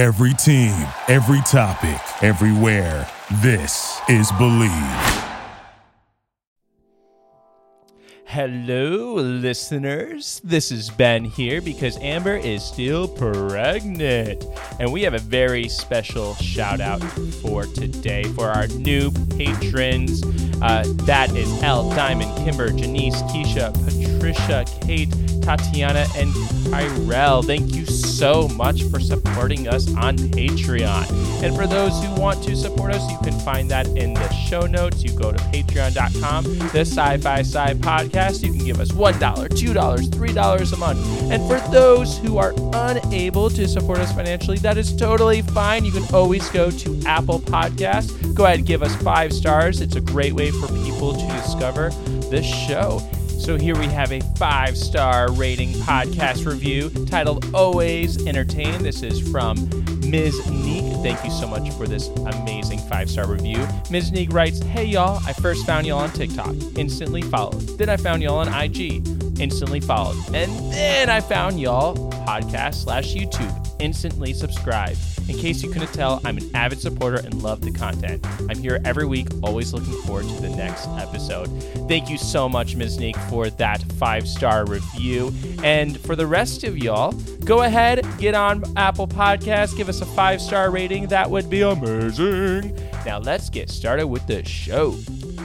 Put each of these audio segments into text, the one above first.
Every team, every topic, everywhere. This is Bleav. Hello, listeners. This is Ben here because Amber is still pregnant. And we have a very special shout out for today for our new patrons. Uh, that is L, Diamond, Kimber, Janice, Keisha, Patricia, Kate, Tatiana, and Tyrell. Thank you so much for supporting us on Patreon. And for those who want to support us, you can find that in the show notes. You go to patreon.com, the Sci Fi Sigh podcast you can give us $1, $2, $3 a month. And for those who are unable to support us financially, that is totally fine. You can always go to Apple Podcasts. Go ahead and give us five stars. It's a great way for people to discover this show. So here we have a five star rating podcast review titled Always Entertain. This is from Ms. Neek. Thank you so much for this amazing five star review. Ms. Neek writes Hey y'all, I first found y'all on TikTok, instantly followed. Then I found y'all on IG, instantly followed. And then I found y'all podcast slash YouTube, instantly subscribed. In case you couldn't tell, I'm an avid supporter and love the content. I'm here every week, always looking forward to the next episode. Thank you so much, Ms. Neek, for that five star review. And for the rest of y'all, go ahead, get on Apple Podcasts, give us a five star rating. That would be amazing. Now let's get started with the show.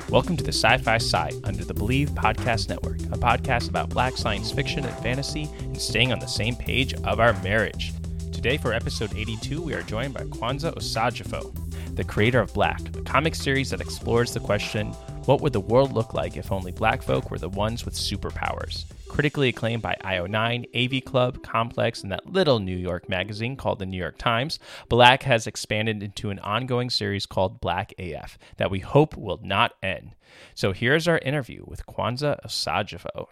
Welcome to the Sci Fi Sigh under the Bleav Podcast Network, a podcast about black science fiction and fantasy and staying on the same page of our marriage. Today, for episode 82, we are joined by Kwanza Osajyefo, the creator of Black, a comic series that explores the question what would the world look like if only black folk were the ones with superpowers? Critically acclaimed by IO9, AV Club, Complex, and that little New York magazine called the New York Times, Black has expanded into an ongoing series called Black AF that we hope will not end. So here's our interview with Kwanza Osajyefo.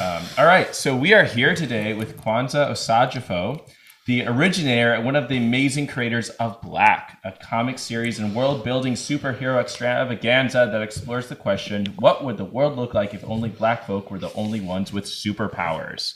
Um, all right, so we are here today with Kwanza Osajyefo the originator and one of the amazing creators of Black, a comic series and world building superhero extravaganza that explores the question what would the world look like if only black folk were the only ones with superpowers?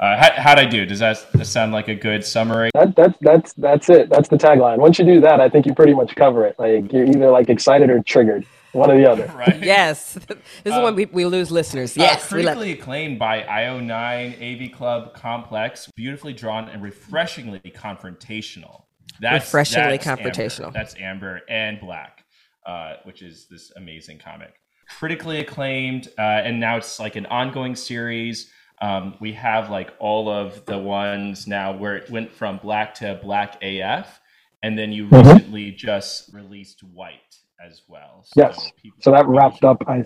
Uh, how, how'd I do? Does that sound like a good summary? That, that, that's, that's it. That's the tagline. Once you do that, I think you pretty much cover it. Like you're either like excited or triggered one or the other. right. Yes. This is um, when we, we lose listeners. Uh, yes. Uh, critically acclaimed by IO9, AV Club, Complex, beautifully drawn and refreshingly confrontational. That's, refreshingly that's confrontational. Amber. That's Amber and Black, uh, which is this amazing comic. Critically acclaimed, uh, and now it's like an ongoing series. Um, we have like all of the ones now where it went from Black to Black AF, and then you mm-hmm. recently just released White as well. So yes. So that wrapped up, I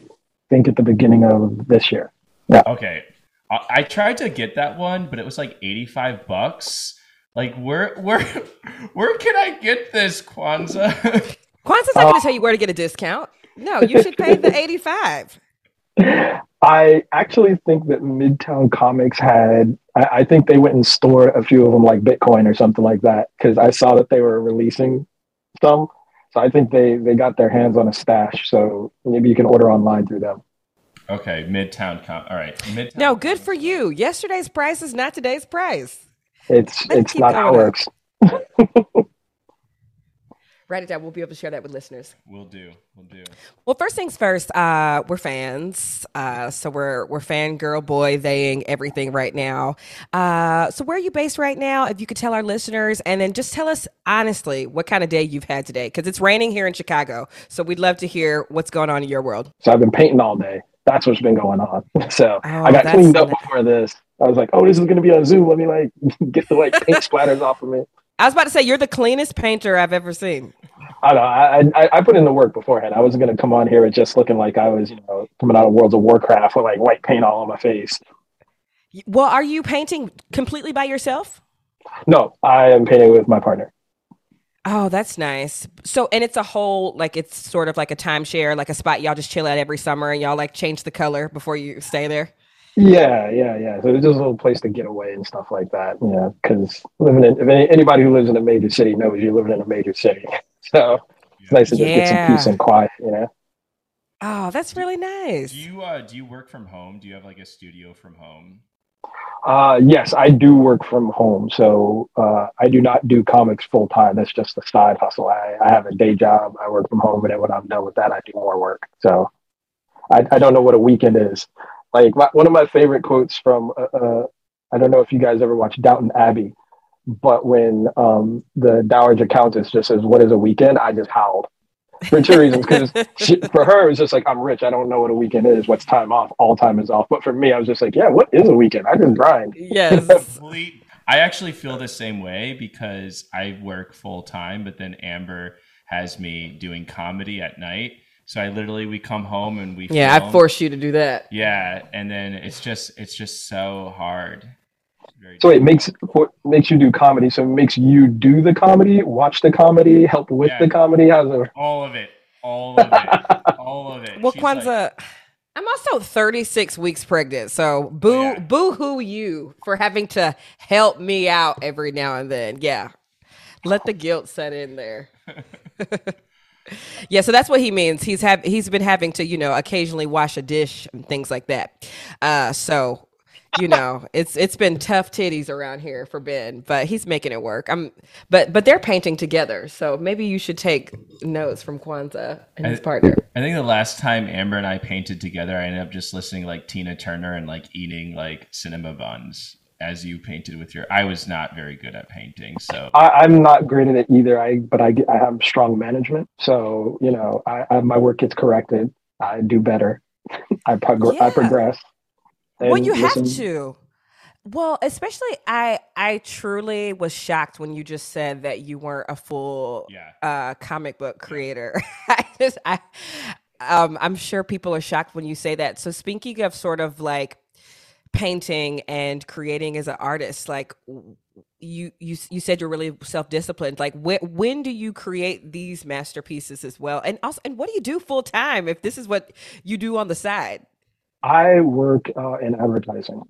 think, at the beginning of this year. Yeah. Okay. I, I tried to get that one, but it was like eighty-five bucks. Like, where, where, where can I get this, Kwanza? Kwanza's not uh, going to tell you where to get a discount. No, you should pay the eighty-five. I actually think that Midtown Comics had. I, I, think they went and stored a few of them, like Bitcoin or something like that, because I saw that they were releasing some. So I think they they got their hands on a stash. So maybe you can order online through them. Okay, Midtown. Com- all right. Midtown no, good for you. Yesterday's price is not today's price. It's Let's it's not how it works. write it down. We'll be able to share that with listeners. We'll do. We'll do. Well, first things first. Uh, we're fans, uh, so we're we're fangirl boy theying everything right now. Uh, so where are you based right now? If you could tell our listeners, and then just tell us honestly what kind of day you've had today, because it's raining here in Chicago. So we'd love to hear what's going on in your world. So I've been painting all day. That's what's been going on. So oh, I got cleaned up before this. I was like, oh, this is going to be on Zoom. Let me like get the like paint splatters off of me. I was about to say you're the cleanest painter I've ever seen. I know. I, I, I put in the work beforehand. I wasn't going to come on here and just looking like I was, you know, coming out of Worlds of Warcraft with like white paint all on my face. Well, are you painting completely by yourself? No, I am painting with my partner. Oh, that's nice. So, and it's a whole like it's sort of like a timeshare, like a spot y'all just chill at every summer, and y'all like change the color before you stay there. Yeah, yeah, yeah. So it's just a little place to get away and stuff like that. Yeah, because living in if any, anybody who lives in a major city knows you're living in a major city. So it's nice to yeah. get some peace and quiet. You know. Oh, that's really nice. Do you uh, do you work from home? Do you have like a studio from home? Uh, yes, I do work from home. So uh, I do not do comics full time. That's just a side hustle. I, I have a day job. I work from home, and then when I'm done with that, I do more work. So I, I don't know what a weekend is. Like my, one of my favorite quotes from, uh, uh, I don't know if you guys ever watched Downton Abbey, but when um, the Dowager Countess just says, "What is a weekend?" I just howled for two reasons. Because for her, it was just like, I'm rich. I don't know what a weekend is. What's time off? All time is off. But for me, I was just like, yeah, what is a weekend? I just grind. Yes. I actually feel the same way because I work full time, but then Amber has me doing comedy at night. So I literally we come home and we yeah film. I force you to do that yeah and then it's just it's just so hard so it makes makes you do comedy. So it makes you do the comedy, watch the comedy, help with yeah. the comedy. How's it? All of it. All of it. all of it. Well, She's Kwanza, like, I'm also 36 weeks pregnant. So boo oh, yeah. boo hoo you for having to help me out every now and then. Yeah. Let the guilt set in there. yeah, so that's what he means. He's have he's been having to, you know, occasionally wash a dish and things like that. Uh so you know, it's it's been tough titties around here for Ben, but he's making it work. I'm, but but they're painting together, so maybe you should take notes from Kwanza and his partner. I think the last time Amber and I painted together, I ended up just listening like Tina Turner and like eating like cinema buns as you painted with your. I was not very good at painting, so I, am not great at it either. I but I I have strong management, so you know, I, I my work gets corrected. I do better. I prog- yeah. I progress well, you listen. have to. Well, especially I I truly was shocked when you just said that you weren't a full yeah. uh, comic book creator. I just I um I'm sure people are shocked when you say that. So speaking of sort of like painting and creating as an artist, like you you you said you're really self-disciplined like when when do you create these masterpieces as well and also and what do you do full time if this is what you do on the side I work uh, in advertising,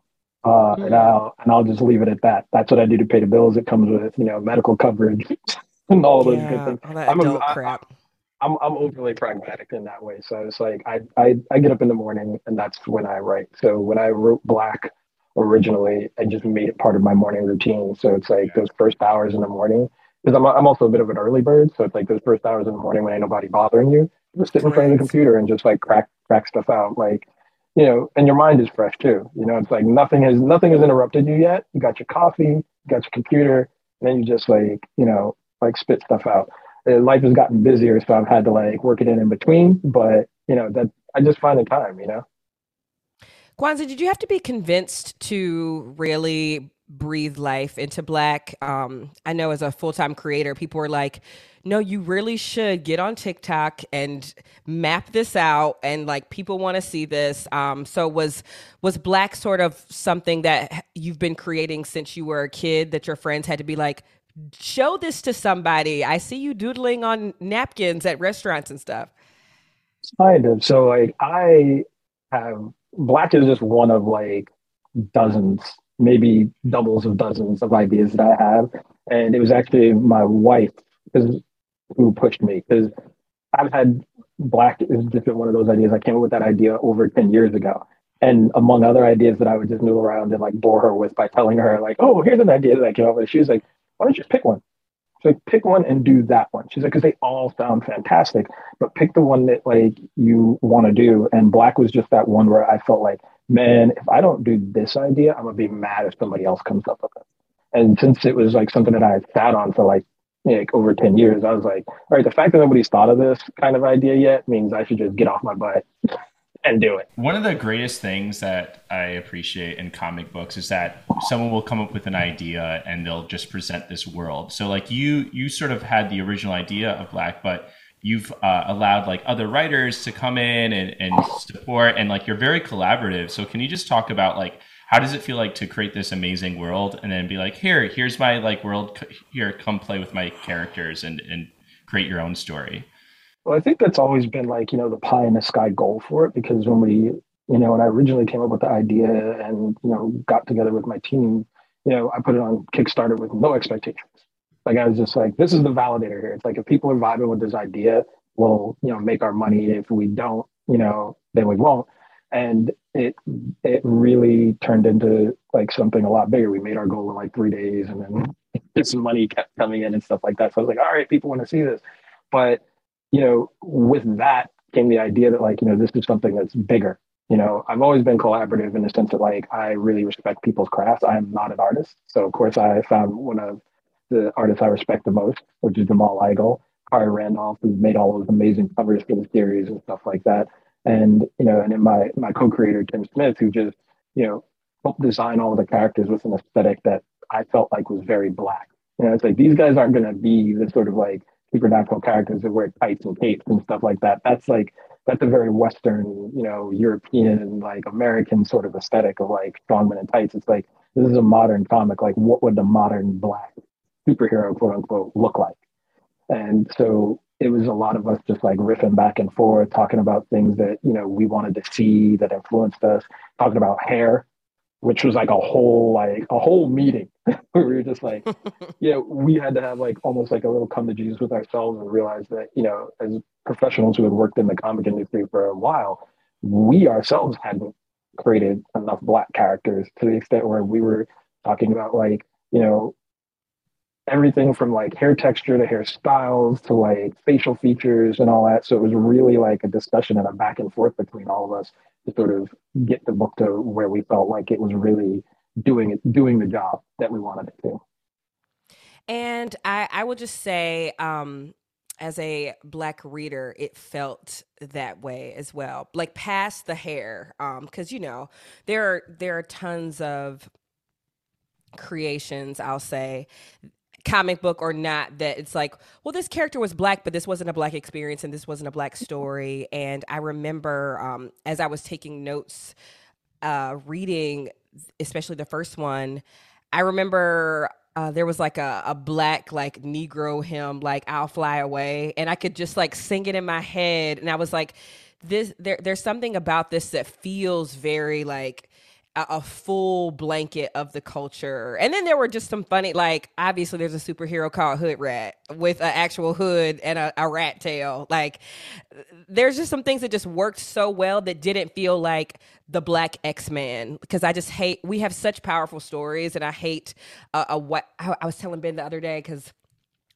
uh, mm-hmm. and I'll and I'll just leave it at that. That's what I do to pay the bills. It comes with you know medical coverage and all those yeah, good things. All that I'm adult a, crap. I, I'm I'm overly pragmatic in that way. So it's like I, I I get up in the morning and that's when I write. So when I wrote Black originally, I just made it part of my morning routine. So it's like those first hours in the morning because I'm I'm also a bit of an early bird. So it's like those first hours in the morning when ain't nobody bothering you, just sit in front of the computer and just like crack crack stuff out. Like you know, and your mind is fresh too. You know, it's like nothing has nothing has interrupted you yet. You got your coffee, you got your computer, and then you just like, you know, like spit stuff out. Uh, life has gotten busier, so I've had to like work it in in between. But you know, that I just find the time. You know. Kwanza, did you have to be convinced to really breathe life into Black? Um, I know as a full time creator, people were like, no, you really should get on TikTok and map this out and like people want to see this. Um, so was was black sort of something that you've been creating since you were a kid that your friends had to be like, show this to somebody. I see you doodling on napkins at restaurants and stuff. Kind of. So like I have black is just one of like dozens, maybe doubles of dozens of ideas that I have. And it was actually my wife who pushed me because I've had black is just one of those ideas. I came up with that idea over 10 years ago. And among other ideas that I would just noodle around and like bore her with by telling her, like, oh, here's an idea that I came up with. She was like, why don't you pick one? So like, pick one and do that one. She's like, because they all sound fantastic, but pick the one that like you want to do. And black was just that one where I felt like, man, if I don't do this idea, I'm gonna be mad if somebody else comes up with it. And since it was like something that I had sat on for like like over 10 years, I was like, all right, the fact that nobody's thought of this kind of idea yet means I should just get off my butt and do it. One of the greatest things that I appreciate in comic books is that someone will come up with an idea and they'll just present this world. So like you you sort of had the original idea of Black, but you've uh, allowed like other writers to come in and, and support and like you're very collaborative. So can you just talk about like how does it feel like to create this amazing world and then be like here here's my like world here come play with my characters and and create your own story well i think that's always been like you know the pie in the sky goal for it because when we you know when i originally came up with the idea and you know got together with my team you know i put it on kickstarter with no expectations like i was just like this is the validator here it's like if people are vibing with this idea we'll you know make our money if we don't you know then we won't and it it really turned into like something a lot bigger. We made our goal in like three days, and then some money kept coming in and stuff like that. So I was like, all right, people want to see this. But you know, with that came the idea that like you know this is something that's bigger. You know, I've always been collaborative in the sense that like I really respect people's crafts. I am not an artist, so of course I found one of the artists I respect the most, which is Jamal Igle, Khary Randolph, who's made all those amazing covers for the series and stuff like that and you know, and then my my co-creator Tim Smith, who just you know helped design all the characters with an aesthetic that I felt like was very black. You know, it's like these guys aren't going to be the sort of like supernatural characters that wear tights and capes and stuff like that. That's like that's a very Western, you know, European, like American sort of aesthetic of like strongmen and tights. It's like this is a modern comic. Like, what would the modern black superhero, quote unquote, look like? And so it was a lot of us just like riffing back and forth, talking about things that, you know, we wanted to see that influenced us, talking about hair, which was like a whole, like a whole meeting. Where we were just like, you know, we had to have like almost like a little come to Jesus with ourselves and realize that, you know, as professionals who had worked in the comic industry for a while, we ourselves hadn't created enough black characters to the extent where we were talking about like, you know, everything from like hair texture to hairstyles to like facial features and all that. So it was really like a discussion and a back and forth between all of us to sort of get the book to where we felt like it was really doing it, doing the job that we wanted it to. And I, I will just say, um, as a black reader, it felt that way as well. Like past the hair, because um, you know there are there are tons of creations i'll say comic book or not that it's like well this character was black but this wasn't a black experience and this wasn't a black story. And i remember um, as i was taking notes uh, reading especially the first one i remember uh, there was like a, a black like negro hymn like i'll fly away. And i could just like sing it in my head. And i was like this there, there's something about this that feels very like a, full blanket of the culture. And then there were just some funny, like obviously there's a superhero called Hood Rat with an actual hood and a, a rat tail. Like there's just some things that just worked so well that didn't feel like the black x-men because i just hate we have such powerful stories and i hate uh, a what I, I was telling ben the other day because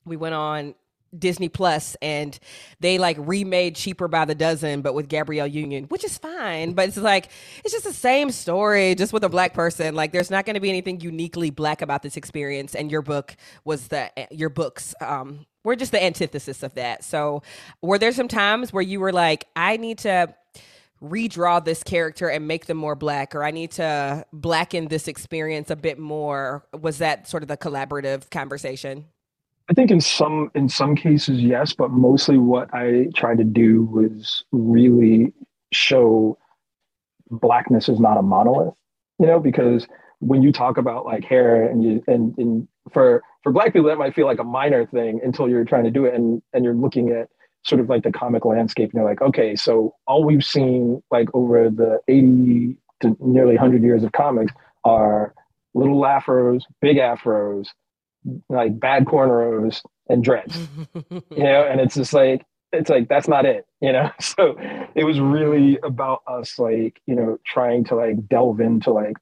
we went on Disney Plus and they like remade Cheaper by the Dozen, but with Gabrielle Union, which is fine. But it's like, it's just the same story, just with a black person. Like, there's not going to be anything uniquely black about this experience. And your book was the, your books, um, were just the antithesis of that. So, were there some times where you were like, I need to redraw this character and make them more black, or I need to blacken this experience a bit more? Was that sort of the collaborative conversation? I think in some in some cases yes, but mostly what I tried to do was really show blackness is not a monolith. You know, because when you talk about like hair and you and, and for for black people that might feel like a minor thing until you're trying to do it and and you're looking at sort of like the comic landscape and you're like okay so all we've seen like over the 80 to nearly 100 years of comics are little afros big afros like bad cornrows and dreads, you know, and it's just like, it's like, that's not it, you know? So it was really about us, like, you know, trying to like delve into like,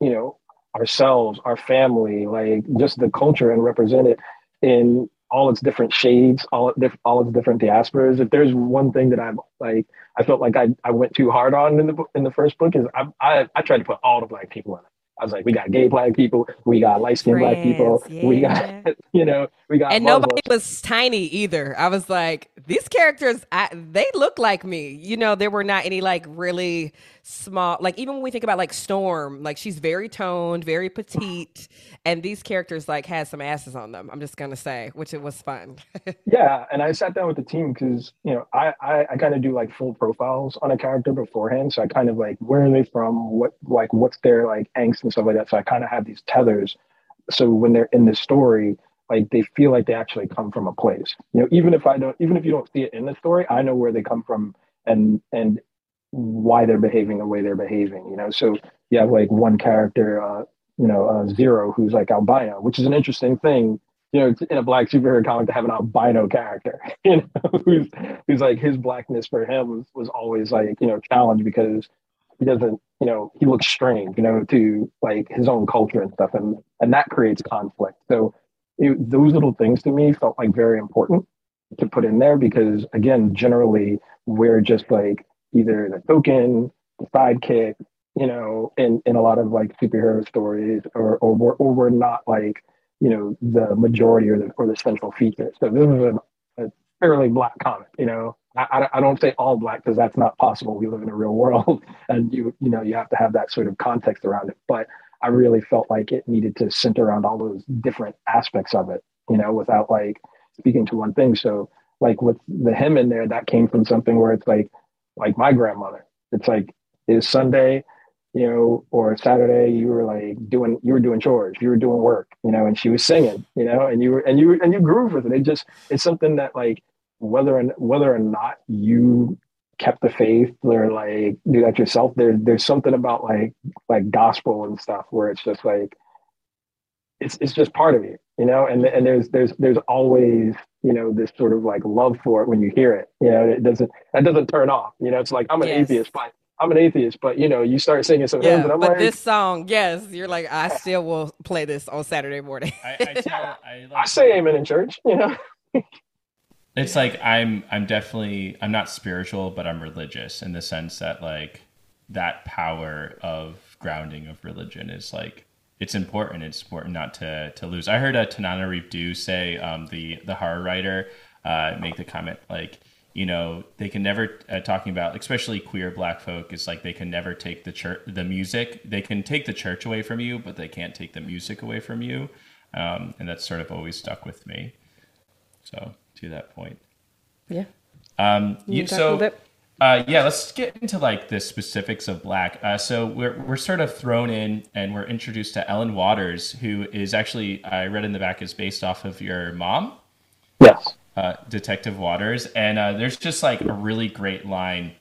you know, ourselves, our family, like just the culture and represent it in all its different shades, all all its different diasporas. If there's one thing that I'm like, I felt like I, I went too hard on in the in the first book is I, I I tried to put all the black people in it. I was like, we got gay black people, we got light skinned black people, yeah. we got, you know, we got. And Muslims. nobody was tiny either. I was like, these characters, I, they look like me. You know, there were not any like really small, like even when we think about like Storm, like she's very toned, very petite, and these characters like had some asses on them. I'm just gonna say, which it was fun. yeah, and I sat down with the team because you know I I, I kind of do like full profiles on a character beforehand, so I kind of like where are they from, what like what's their like angst and stuff like that. So I kind of have these tethers. So when they're in the story, like they feel like they actually come from a place. You know, even if I don't, even if you don't see it in the story, I know where they come from and and why they're behaving the way they're behaving. You know, so you have like one character, uh, you know, uh, Zero, who's like albino, which is an interesting thing. You know, in a black superhero comic to have an albino character, you know, who's who's like his blackness for him was, was always like you know challenged because he doesn't, you know, he looks strange, you know, to like his own culture and stuff, and and that creates conflict. So it, those little things to me felt like very important to put in there because again, generally we're just like either the token, the sidekick, you know, in in a lot of like superhero stories, or or we're, or we're not like you know the majority or the or the central feature. So this is a, a fairly black comic, you know. I, I don't say all black because that's not possible. We live in a real world, and you you know you have to have that sort of context around it. But I really felt like it needed to center around all those different aspects of it, you know, without like speaking to one thing. So like with the hymn in there, that came from something where it's like like my grandmother. It's like is Sunday, you know, or Saturday you were like doing you were doing chores, you were doing work, you know, and she was singing, you know, and you were and you and you groove with it. It just it's something that like whether and whether or not you kept the faith or like do that yourself there there's something about like like gospel and stuff where it's just like it's it's just part of you you know and and there's there's there's always you know this sort of like love for it when you hear it you know it doesn't that doesn't turn off you know it's like i'm an yes. atheist but I'm an atheist, but you know, you start singing some yeah, hymns, and I'm but like, this song, yes, you're like, I still will play this on Saturday morning. I, I, tell, I, like, I say amen in church, you know. It's like I'm I'm definitely I'm not spiritual, but I'm religious in the sense that like that power of grounding of religion is like it's important. It's important not to to lose. I heard a Tananarive Due say um, the the horror writer uh, make the comment like you know they can never uh, talking about especially queer black folk is like they can never take the church the music they can take the church away from you but they can't take the music away from you um, and that's sort of always stuck with me so to that point. Yeah. Um, you, so, uh, yeah, let's get into like the specifics of Black. Uh, so we're we're sort of thrown in and we're introduced to Ellen Waters, who is actually I read in the back is based off of your mom. Yes. Uh, Detective Waters, and uh, there's just like a really great line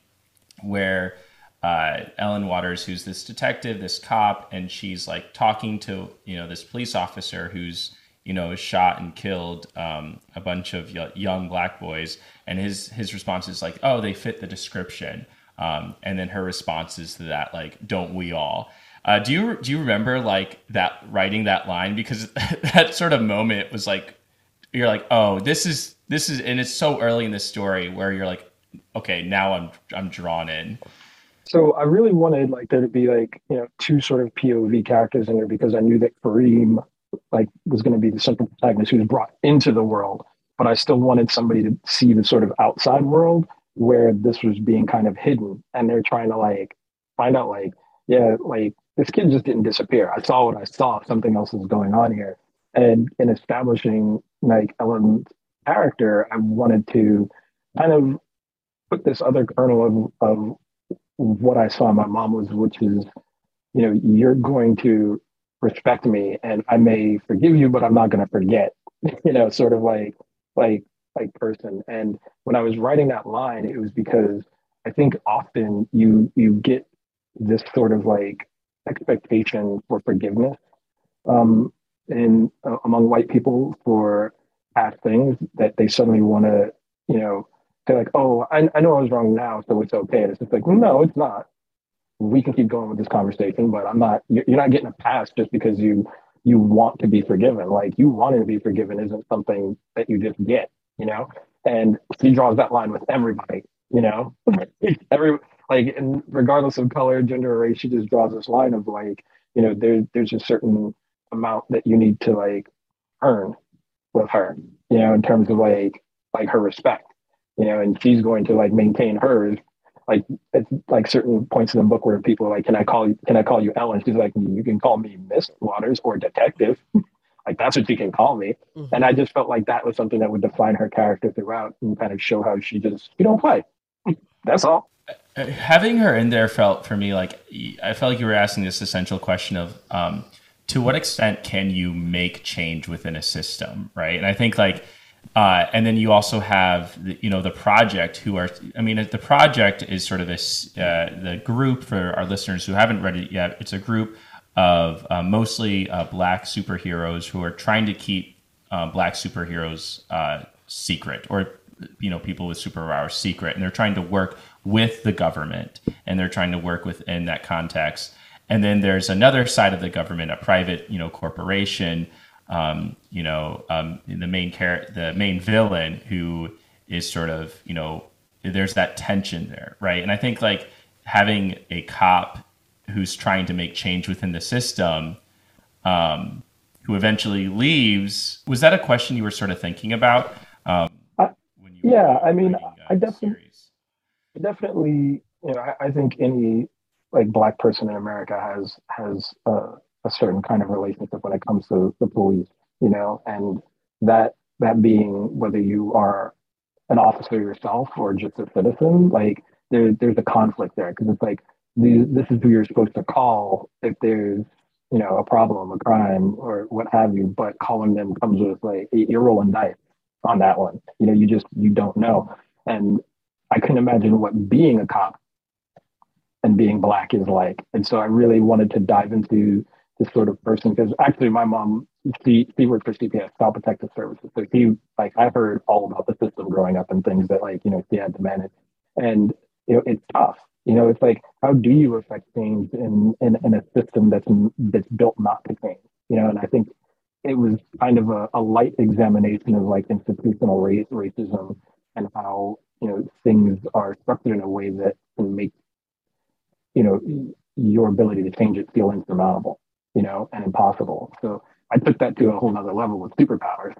where uh, Ellen Waters, who's this detective, this cop, and she's like talking to you know this police officer who's you know, shot and killed um, a bunch of young black boys, and his his response is like, "Oh, they fit the description," um, and then her response is to that like, "Don't we all?" Uh, do you do you remember like that writing that line because that sort of moment was like, you're like, "Oh, this is this is," and it's so early in the story where you're like, "Okay, now I'm I'm drawn in." So I really wanted like there to be like you know two sort of POV characters in there because I knew that Kareem like was going to be the central protagonist who was brought into the world, but I still wanted somebody to see the sort of outside world where this was being kind of hidden, and they're trying to like find out like yeah like this kid just didn't disappear. I saw what I saw. Something else is going on here, and in establishing like Ellen's character, I wanted to kind of put this other kernel of, of what I saw my mom was, which is, you know, you're going to respect me and I may forgive you, but I'm not going to forget, you know, sort of like, like, like person. And when I was writing that line, it was because I think often you, you get this sort of like expectation for forgiveness um, in uh, among white people for past things that they suddenly want to, you know, say like, oh, I, I know I was wrong now, so it's okay. And it's just like, no, it's not we can keep going with this conversation, but I'm not, you're not getting a pass just because you, you want to be forgiven. Like you wanting to be forgiven isn't something that you just get, you know? And she draws that line with everybody, you know? Every, like, and regardless of color, gender, or race, she just draws this line of like, you know, there, there's a certain amount that you need to like earn with her, you know, in terms of like, like her respect, you know, and she's going to like maintain hers like it's like certain points in the book where people are like, "Can I call you? Can I call you Ellen?" She's like, "You can call me Miss Waters or Detective." like that's what you can call me. Mm-hmm. And I just felt like that was something that would define her character throughout and kind of show how she just you don't play. that's all. Uh, having her in there felt for me like I felt like you were asking this essential question of um, to what extent can you make change within a system, right? And I think like uh, and then you also have, the, you know, the project who are, I mean, the project is sort of this, uh, the group for our listeners who haven't read it yet. It's a group of uh, mostly uh, black superheroes who are trying to keep uh, black superheroes uh, secret or, you know, people with superpowers secret. And they're trying to work with the government and they're trying to work within that context. And then there's another side of the government, a private, you know, corporation, um, you know, um, the main char- the main villain who is sort of, you know, there's that tension there, right? And I think like having a cop who's trying to make change within the system, um, who eventually leaves, was that a question you were sort of thinking about? Um, yeah, I mean, I definitely, definitely, you know, I, I, think any like black person in America has has a, a certain kind of relationship when it comes to the police, you know, and that that being whether you are an officer yourself or just a citizen, like there, there's a conflict there because it's like this is who you're supposed to call if there's you know a problem, a crime, or what have you. But calling them comes with like you're rolling dice on that one. You know, you just you don't know. And I couldn't imagine what being a cop and being black is like. And so I really wanted to dive into this sort of person because actually my mom she she worked for CPS, Child Protective Services. So she like I heard all about the system growing up and things that like, you know, she had to manage. And you know, it's tough. You know, it's like how do you affect change in, in, in a system that's that's built not to change? You know, and I think it was kind of a, a light examination of like institutional race, racism and how you know things are structured in a way that can make you know your ability to change it feel insurmountable you know and impossible. So i took that to a whole nother level with superpowers.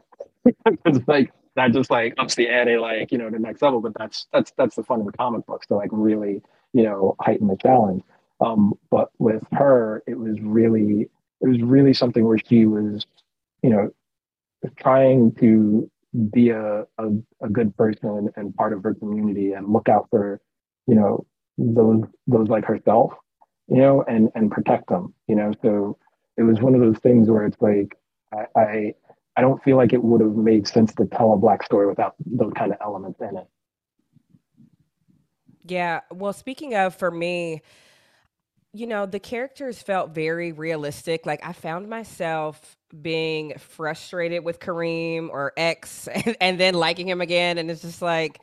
It's like that just like ups the ante like you know the next level but that's that's that's the fun of the comic books to like really you know heighten the challenge. Um but with her it was really it was really something where she was you know, trying to be a, a, a good person and part of her community and look out for, you know, those those like herself, you know, and and protect them, you know. So it was one of those things where it's like I I, I don't feel like it would have made sense to tell a black story without those kind of elements in it. Yeah. Well, speaking of for me, you know, the characters felt very realistic. Like I found myself being frustrated with Kareem or X and, and, then liking him again. And it's just like,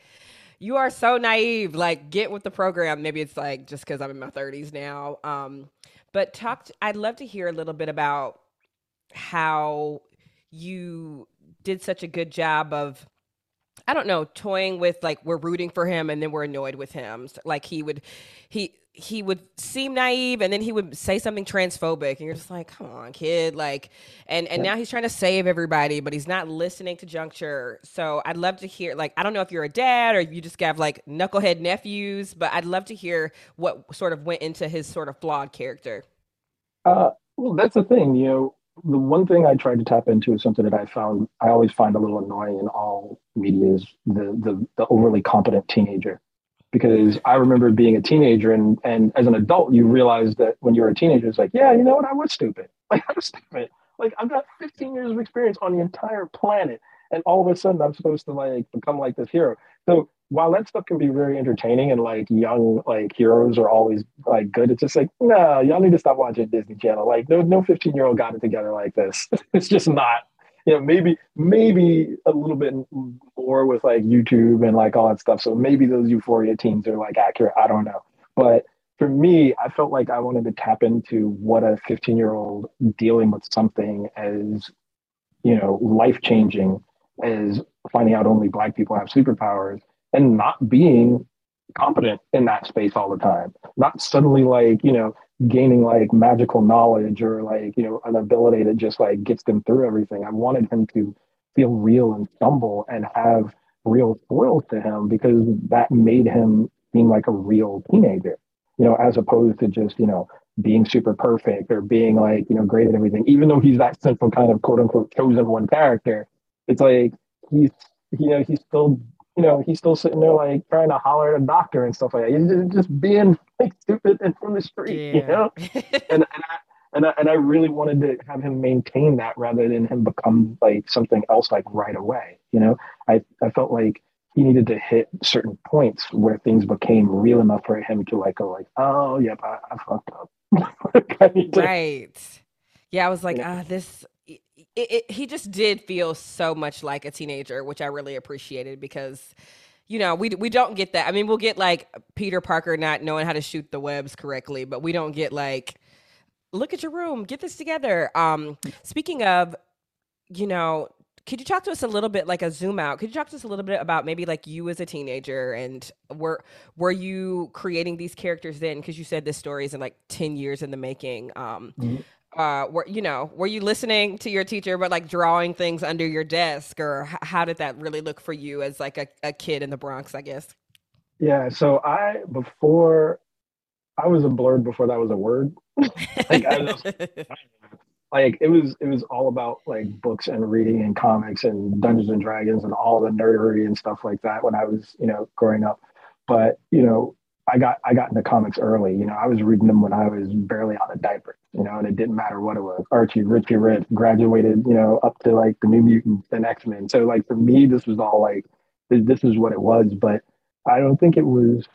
you are so naive. Like, get with the program. Maybe it's like just because I'm in my 30s now. Um, but talk, to, I'd love to hear a little bit about how you did such a good job of I don't know, toying with like we're rooting for him and then we're annoyed with him. So, like he would he he would seem naive and then he would say something transphobic and you're just like come on kid like and and now he's trying to save everybody but he's not listening to juncture. So i'd love to hear like i don't know if you're a dad or you just have like knucklehead nephews but i'd love to hear what sort of went into his sort of flawed character. Uh well that's the thing you know the one thing I tried to tap into is something that I found I always find a little annoying in all media is the the, the overly competent teenager because I remember being a teenager and and as an adult you realize that when you're a teenager it's like yeah you know what? I was stupid. Like I was stupid. Like I've got 15 years of experience on the entire planet and all of a sudden I'm supposed to like become like this hero. So while that stuff can be very entertaining and like young like heroes are always like good it's just like no y'all need to stop watching Disney Channel. Like no no 15 year old got it together like this. It's just not you know, maybe maybe a little bit more with like YouTube and like all that stuff. So maybe those Euphoria teams are like accurate. I don't know. But for me, I felt like I wanted to tap into what a 15 year old dealing with something as, you know, life changing as finding out only black people have superpowers and not being competent in that space all the time. Not suddenly like, you know, gaining like magical knowledge or like you know an ability that just like gets them through everything i wanted him to feel real and stumble and have real foils to him because that made him seem like a real teenager you know as opposed to just you know being super perfect or being like you know great at everything even though he's that central kind of quote unquote chosen one character it's like he's you know he's still you know, he's still sitting there like trying to holler at a doctor and stuff like that. He's just being like stupid and from the street, yeah. you know. and and I, and I, and I really wanted to have him maintain that rather than him become like something else like right away. You know, I I felt like he needed to hit certain points where things became real enough for him to like go like, oh yep, I, I fucked up. right. Yeah, I was like, ah, this it, it, he just did feel so much like a teenager, which I really appreciated because, you know, we we don't get that. I mean, we'll get like Peter Parker not knowing how to shoot the webs correctly, but we don't get like look at your room, get this together. Um speaking of, you know, could you talk to us a little bit like a zoom out? Could you talk to us a little bit about maybe like you as a teenager and were were you creating these characters then because you said this story is in like 10 years in the making. Um mm-hmm uh were you know were you listening to your teacher but like drawing things under your desk or h- how did that really look for you as like a, a kid in the bronx i guess? Yeah so i before i was a blerd before that was a word. Like, was, like it was it was all about like books and reading and comics and dungeons and dragons and all the nerdery and stuff like that when i was you know growing up. But you know I got I got into comics early. You know, I was reading them when I was barely on a diaper. You know, and it didn't matter what it was. Archie, Richie Rich, graduated. You know, up to like the New Mutants and X Men. So like for me, this was all like this, this is what it was. But I don't think it was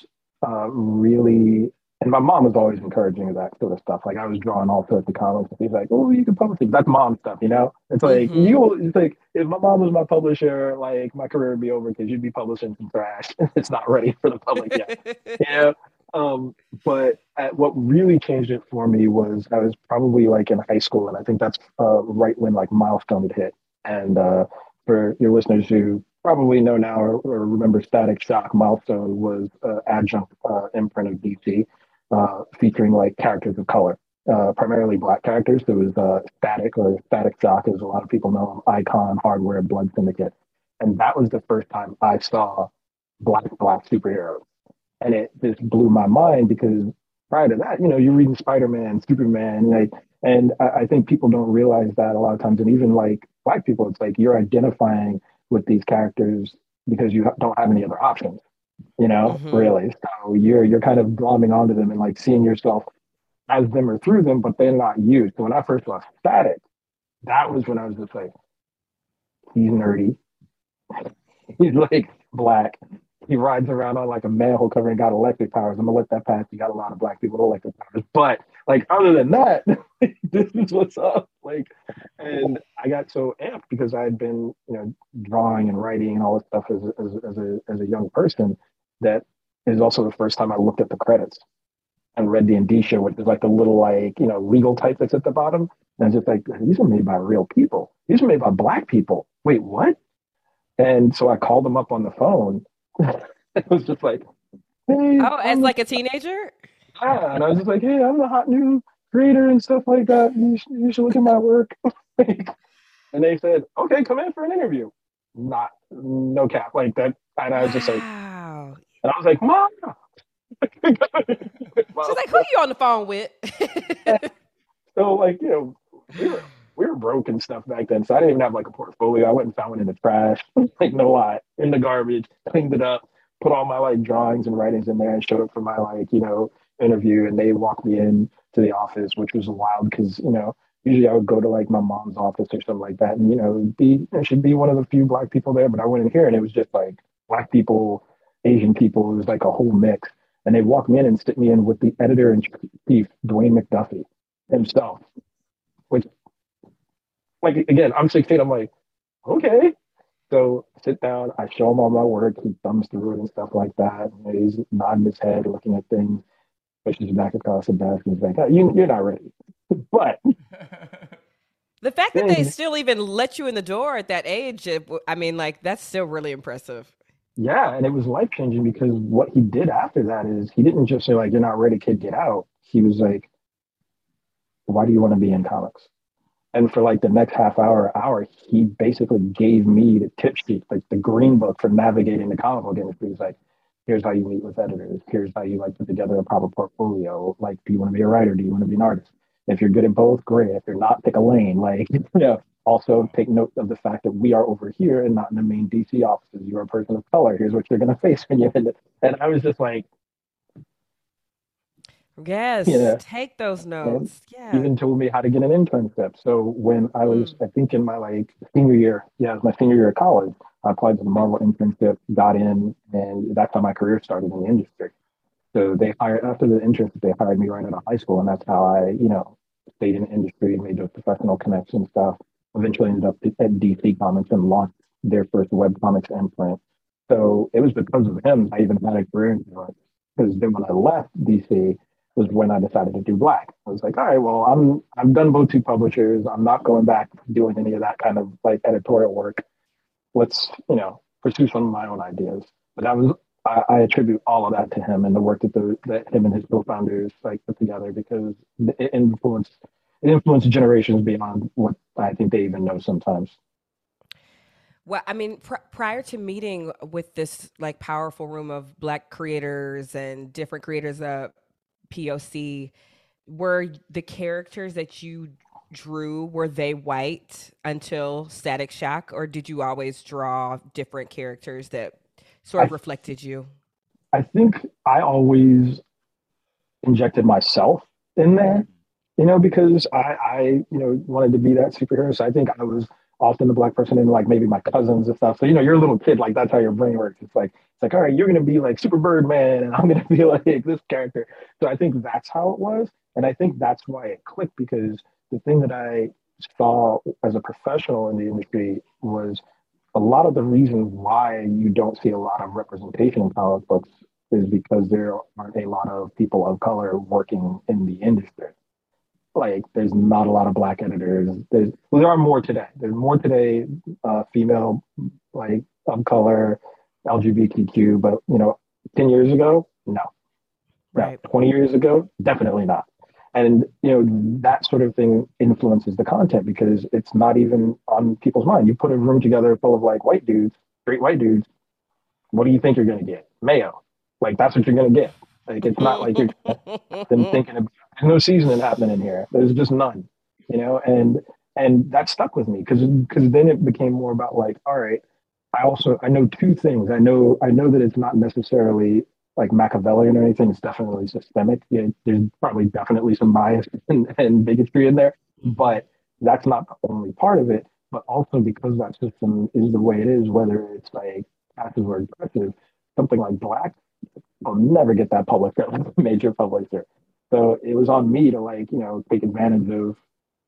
uh, really and my mom was always encouraging of that sort of stuff. Like I was drawing all sorts of comics, and she's like, "Oh, you can publish it." That's mom stuff, you know. It's like mm-hmm. you. It's like if my mom was my publisher, like my career would be over because you'd be publishing some trash. it's not ready for the public yet. yeah. Um, but at, what really changed it for me was I was probably like in high school, and I think that's uh, right when like milestone had hit. And uh, for your listeners who probably know now or, or remember Static Shock, Milestone was uh, adjunct uh, imprint of DC uh, featuring like characters of color, uh, primarily black characters. There was uh, Static or Static Shock, as a lot of people know Icon, Hardware, Blood Syndicate. And that was the first time I saw black black superheroes. And it just blew my mind because prior to that, you know, you're reading Spider-Man, Superman, like, and I, I think people don't realize that a lot of times. And even like black people, it's like you're identifying with these characters because you don't have any other options you know, mm-hmm. really. So you're you're kind of glomming onto them and like seeing yourself as them or through them, but they're not you. So when I first saw Static, that was when I was just like, he's nerdy. he's like black. He rides around on like a manhole cover and got electric powers. I'm gonna let that pass. You got a lot of black people with electric powers. But like other than that, this is what's up. Like and I got so amped because I had been, you know, drawing and writing and all this stuff as, as, as a as a young person that is also the first time I looked at the credits and read the indicia, which is like the little like you know legal type that's at the bottom. And it's just like these are made by real people. These are made by black people. Wait, what? And so I called them up on the phone. It was just like, hey, oh, as um, like a teenager. Yeah, and I was just like, hey, I'm the hot new creator and stuff like that. You should, you should look at my work. and they said, okay, come in for an interview. Not no cap like that. And I was just like, wow. And I was like, mom. She's like, who are you on the phone with? so like, you know, we were we were broke and stuff back then. So I didn't even have like a portfolio. I went and found one in the trash, like no lie, in the garbage, cleaned it up, put all my like drawings and writings in there and showed up for my like, you know, interview. And they walked me in to the office, which was wild because, you know, usually I would go to like my mom's office or something like that. And, you know, be, there should be one of the few black people there. But I went in here and it was just like black people, Asian people. It was like a whole mix. And they walked me in and stick me in with the editor in chief, Dwayne McDuffie himself, which, like, again, I'm 16. I'm like, okay. So sit down, I show him all my work. He thumbs through it and stuff like that. And he's nodding his head, looking at things, pushes back across the desk, and he's like, oh, you, you're not ready. but the fact that they still even let you in the door at that age, I mean, like that's still really impressive. Yeah, and it was life changing because what he did after that is he didn't just say like you're not ready, kid, get out. He was like, why do you want to be in comics? And for like the next half hour, hour, he basically gave me the tip sheet, like the green book for navigating the comic book industry. He's like, here's how you meet with editors. Here's how you like put together a proper portfolio. Like, do you want to be a writer? Do you want to be an artist? If you're good at both, great. If you're not, pick a lane. Like, you know, also take note of the fact that we are over here and not in the main DC offices. You're a person of color. Here's what you're going to face when you end And I was just like, Yes, yeah. take those notes. Yeah. Even told me how to get an internship. So when I was, mm. I think in my like senior year, yeah, it was my senior year of college, I applied to the Marvel internship, got in, and that's how my career started in the industry. So they hired after the internship, they hired me right out of high school, and that's how I, you know, stayed in the industry and made those professional connections stuff. Eventually ended up at DC Comics and launched their first web comics imprint So it was because of him I even had a career in. Because then when I left DC was when I decided to do black. I was like, all right, well, I'm I've done both two publishers. I'm not going back doing any of that kind of like editorial work. Let's, you know, pursue some of my own ideas. But that was I, I attribute all of that to him and the work that the that him and his co-founders like put together because it influenced it influenced generations beyond what I think they even know sometimes. Well, I mean, pr- prior to meeting with this like powerful room of Black creators and different creators of POC, were the characters that you drew were they white until Static Shock, or did you always draw different characters that sort of I, reflected you? I think I always injected myself in there, you know, because I, I, you know, wanted to be that superhero. So I think I was often the black person and like maybe my cousins and stuff. So you know, you're a little kid, like that's how your brain works. It's like it's like, all right, you're gonna be like Super Birdman, and I'm gonna be like this character. So I think that's how it was, and I think that's why it clicked because the thing that I saw as a professional in the industry was a lot of the reason why you don't see a lot of representation in comic books is because there aren't a lot of people of color working in the industry like there's not a lot of black editors. There's well, there are more today. There's more today, uh, female, like of color, LGBTQ. But you know, ten years ago, no. Right. Twenty years ago, definitely not. And you know that sort of thing influences the content because it's not even on people's mind. You put a room together full of like white dudes, straight white dudes. What do you think you're going to get? Mayo. Like that's what you're going to get. Like it's not like you're then thinking of there's no seasoning happening here. There's just none, you know, and and that stuck with me because because then it became more about like, all right, I also I know two things. I know I know that it's not necessarily like Machiavellian or anything. It's definitely systemic. Yeah, there's probably definitely some bias and, and bigotry in there, but that's not the only part of it. But also because that system is the way it is, whether it's like passive or aggressive, something like black I'll never get that a major publisher. So it was on me to like, you know, take advantage of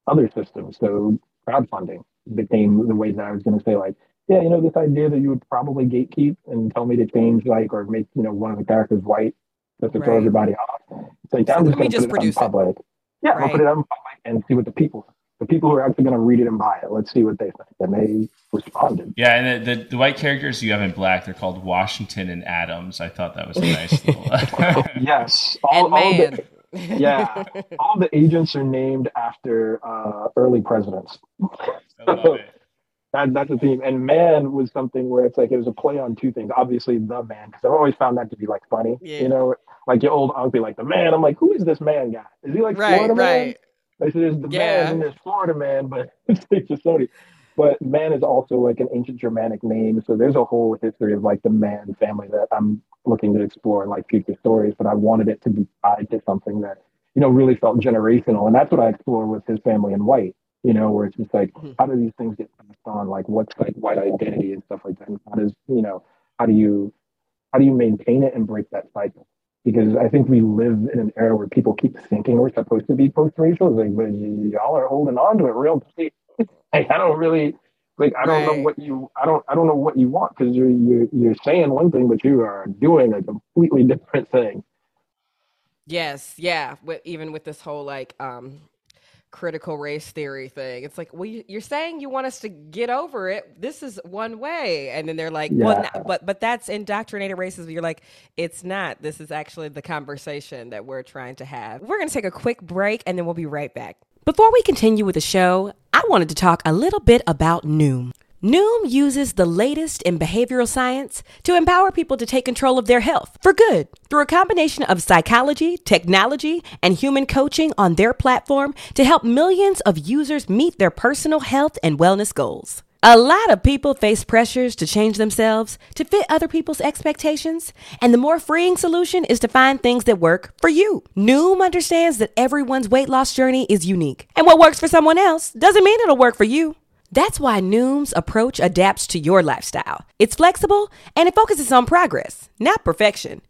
other systems. So crowdfunding became the way that I was going to say like, yeah, you know, this idea that you would probably gatekeep and tell me to change like or make, you know, one of the characters white just to right. throw everybody off. It's like, so I'm just going to put it on public. It. Yeah, right. I'll put it on public and see what the people the people who are actually going to read it and buy it. Let's see what they think. And they responded. Yeah, and the, the, the, white characters you have in black, they're called Washington and Adams. I thought that was a nice little. yes, all, all the, yeah, all the agents are named after uh, early presidents. that, that's a theme. And Mann was something where it's like it was a play on two things. Obviously, the man, because I've always found that to be like funny. Yeah. You know, like your old uncle, like the man. I'm like, who is this man guy? Is he like right, Florida right. man? I said, there's the yeah. man and there's Florida man, but it's just Sony. But Mann is also like an ancient Germanic name. So there's a whole history of like the Mann family that I'm looking to explore in like future stories. But I wanted it to be tied to something that, you know, really felt generational. And that's what I explore with his family in white, you know, where it's just like, mm-hmm. how do these things get passed on? Like what's like white identity and stuff like that? And how does, you know, how do you how do you maintain it and break that cycle? Because I think we live in an era where people keep thinking we're supposed to be post-racial. It's like, but y'all are holding on to it real tight. like, I don't really like. I don't right. know what you. I don't. I don't know what you want because you're you're you're saying one thing, but you are doing a completely different thing. Yes. Yeah. With, even with this whole like um critical race theory thing. It's like, well, you're saying you want us to get over it. This is one way, and then they're like, yeah. well, but but that's indoctrinated racism. You're like, it's not. This is actually the conversation that we're trying to have. We're going to take a quick break, and then we'll be right back. Before we continue with the show, I wanted to talk a little bit about Noom. Noom uses the latest in behavioral science to empower people to take control of their health for good through a combination of psychology, technology, and human coaching on their platform to help millions of users meet their personal health and wellness goals. A lot of people face pressures to change themselves to fit other people's expectations, and the more freeing solution is to find things that work for you. Noom understands that everyone's weight loss journey is unique, and what works for someone else doesn't mean it'll work for you. That's why Noom's approach adapts to your lifestyle. It's flexible and it focuses on progress, not perfection.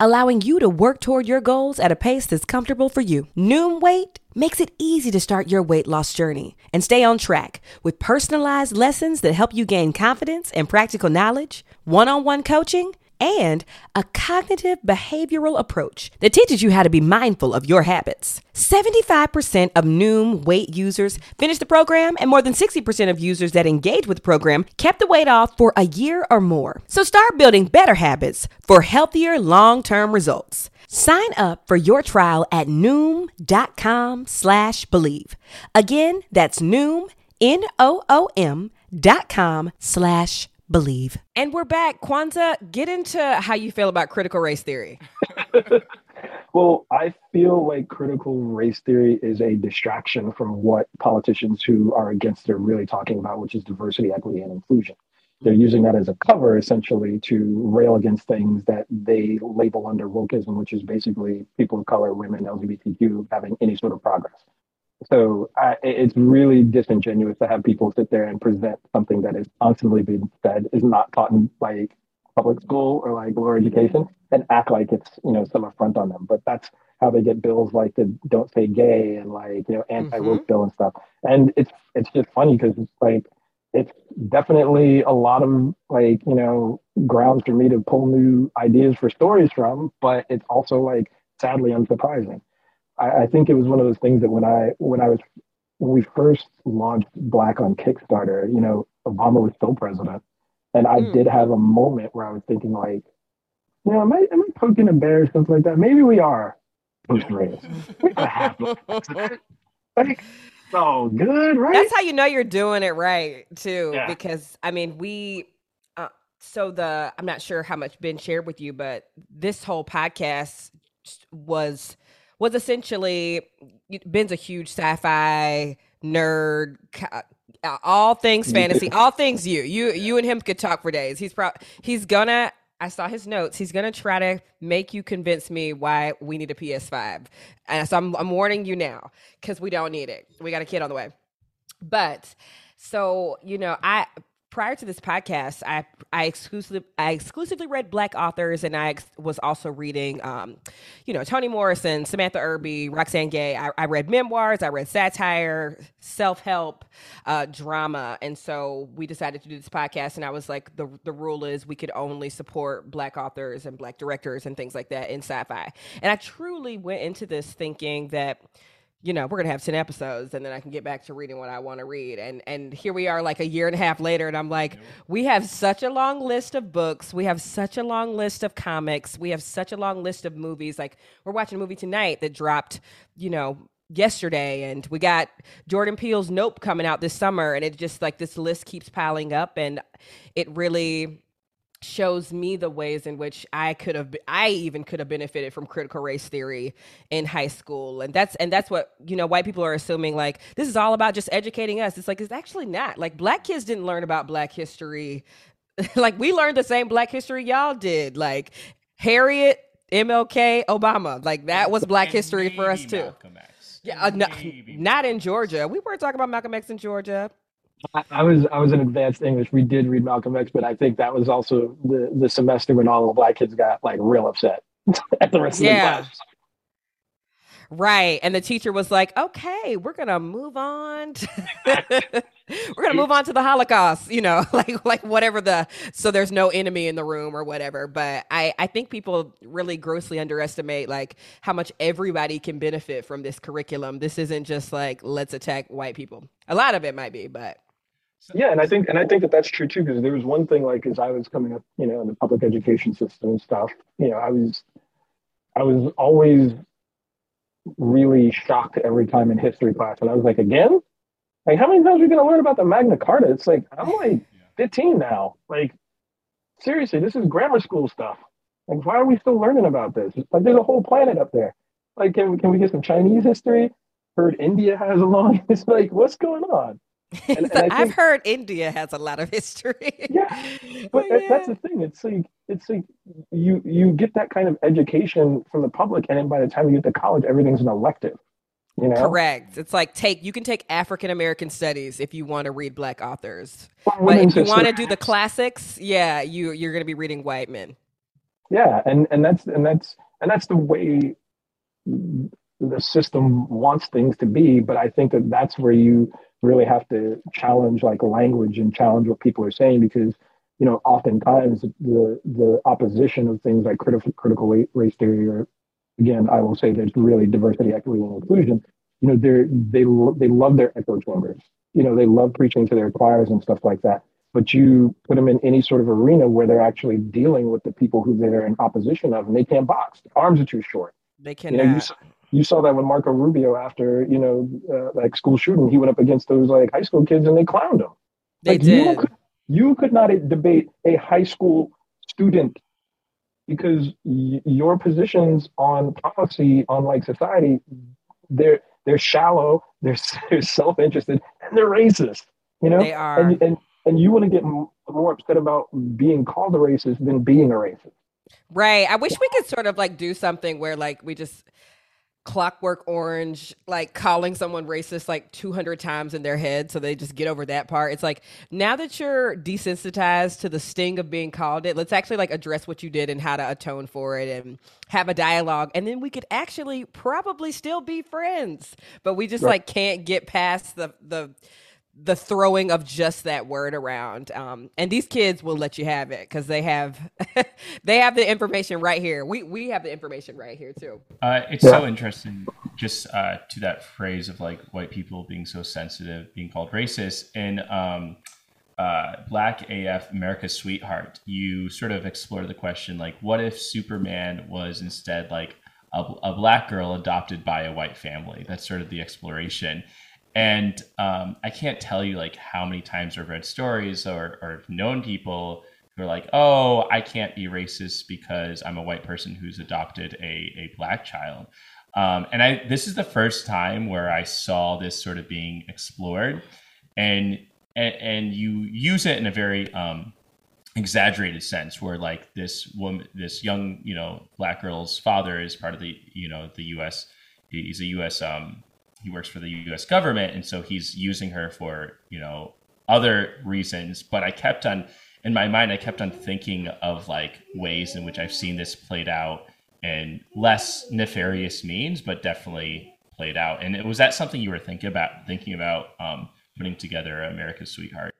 allowing you to work toward your goals at a pace that's comfortable for you. Noom Weight makes it easy to start your weight loss journey and stay on track with personalized lessons that help you gain confidence and practical knowledge, one on one coaching, and a cognitive behavioral approach that teaches you how to be mindful of your habits. 75% of Noom weight users finish the program, and more than 60% of users that engage with the program kept the weight off for a year or more. So start building better habits for healthier long term results. Sign up for your trial at Noom.com slash Bleav. Again, that's Noom, N O O M dot com slash Bleav. And we're back. Kwanza, get into how you feel about critical race theory. well, I feel like critical race theory is a distraction from what politicians who are against it are really talking about, which is diversity, equity, and inclusion. They're using that as a cover essentially to rail against things that they label under wokeism, which is basically people of color, women, LGBTQ having any sort of progress. So I, it's really disingenuous to have people sit there and present something that is constantly being said is not taught in like public school or like lower education and act like it's you know some affront on them. But that's how they get bills like the "Don't Say Gay" and like you know anti woke mm-hmm. bill and stuff. And it's it's just funny because it's like it's definitely a lot of like you know grounds for me to pull new ideas for stories from, but it's also like sadly unsurprising. I, I think it was one of those things that when I when I was when we first launched Black on Kickstarter, you know, Obama was still president, and I mm. did have a moment where I was thinking like, you know, am I am I poking a bear or something like that? Maybe we are we have like so good, right? That's how you know you're doing it right too, yeah. because I mean we. Uh, so the I'm not sure how much Ben shared with you, but this whole podcast was was essentially Ben's a huge sci-fi nerd, uh, all things fantasy, all things you. You you and him could talk for days. He's pro- he's gonna I saw his notes. He's gonna try to make you convince me why we need a PS5. And so I'm I'm warning you now because we don't need it. We got a kid on the way. But so you know, I prior to this podcast, I I exclusively I exclusively read black authors, and I ex- was also reading, um, you know, Toni Morrison, Samantha Irby, Roxane Gay. I, I read memoirs, I read satire, self help, uh, drama, and so we decided to do this podcast. And I was like, the the rule is we could only support black authors and black directors and things like that in sci-fi. And I truly went into this thinking that you know, we're gonna have 10 episodes and then I can get back to reading what I want to read. And and here we are like a year and a half later, and I'm like, we have such a long list of books, we have such a long list of comics, we have such a long list of movies. Like we're watching a movie tonight that dropped, you know, yesterday and we got Jordan Peele's Nope coming out this summer and it just like this list keeps piling up and it really shows me the ways in which I could have I even could have benefited from critical race theory in high school. And that's and that's what you know white people are assuming like this is all about just educating us. It's like it's actually not. Like black kids didn't learn about black history. Like we learned the same black history y'all did. Like Harriet MLK Obama. Like that was black history for us too. Yeah uh, no, not in Georgia. We weren't talking about Malcolm X in Georgia I, I, was I was in advanced English. We did read Malcolm X, but I think that was also the the semester when all the black kids got like real upset at the rest yeah. of the class. Right. And the teacher was like, okay, we're going to move on. To we're going to move on to the Holocaust, you know, like, like whatever the, so there's no enemy in the room or whatever. But I, I think people really grossly underestimate like how much everybody can benefit from this curriculum. This isn't just like, let's attack white people. A lot of it might be, but yeah, and I think and I think that that's true too because there was one thing like as I was coming up, you know, in the public education system and stuff, you know, I was I was always really shocked every time in history class, and I was like, again, like how many times are we going to learn about the Magna Carta? It's like I'm like 15 now. Like seriously, this is grammar school stuff. Like why are we still learning about this? Like there's a whole planet up there. Like can can we get some Chinese history? Heard India has a long. It's like what's going on? And, so and I've heard India has a lot of history. yeah, but oh, yeah. that's the thing. It's like it's like you you get that kind of education from the public, and then by the time you get to college, everything's an elective. You know? Correct. It's like take you can take African American studies if you want to read black authors, well, but if you want to do the classics, yeah, you you're going to be reading white men. Yeah, and and that's and that's and that's the way the system wants things to be. But I think that that's where you really have to challenge like language and challenge what people are saying because you know oftentimes the the opposition of things like critical critical race theory or again I will say there's really diversity, equity, and inclusion. You know, they're they they love their echo chambers. You know, they love preaching to their choirs and stuff like that but you put them in any sort of arena where they're actually dealing with the people who they're in opposition of, and they can't box. Their arms are too short. They can. You, know, you, you saw that with Marco Rubio after you know uh, like school shooting. He went up against those like high school kids and they clowned him. They like, did. You could, you could not debate a high school student because y- your positions on policy on like society they're they're shallow they're, they're self-interested and they're racist you know they are and, and and you want to get more upset about being called a racist than being a racist. Right. I wish we could sort of like do something where like we just clockwork orange like calling someone racist like 200 times in their head so they just get over that part it's like now that you're desensitized to the sting of being called it let's actually like address what you did and how to atone for it and have a dialogue and then we could actually probably still be friends but we just right. like can't get past the the the throwing of just that word around. Um, and these kids will let you have it because they have they have the information right here. We we have the information right here too. Uh, it's yeah. so interesting, just uh, to that phrase of like white people being so sensitive, being called racist, and um, uh, Black AF America's Sweetheart. You sort of explore the question like, what if Superman was instead like a, a black girl adopted by a white family? That's sort of the exploration and um, I can't tell you like how many times I've read stories or, or known people who are like, oh, I can't be racist because I'm a white person who's adopted a, a black child. Um, and I this is the first time where I saw this sort of being explored, and and, and you use it in a very um, exaggerated sense, where like this woman, this young you know black girl's father is part of the you know the U.S. He's a U.S. Um, he works for the U.S. government, and so he's using her for you know other reasons. But I kept on in my mind, I kept on thinking of like ways in which I've seen this played out in less nefarious means, but definitely played out. And it was that something you were thinking about thinking about um, putting together America's Sweetheart.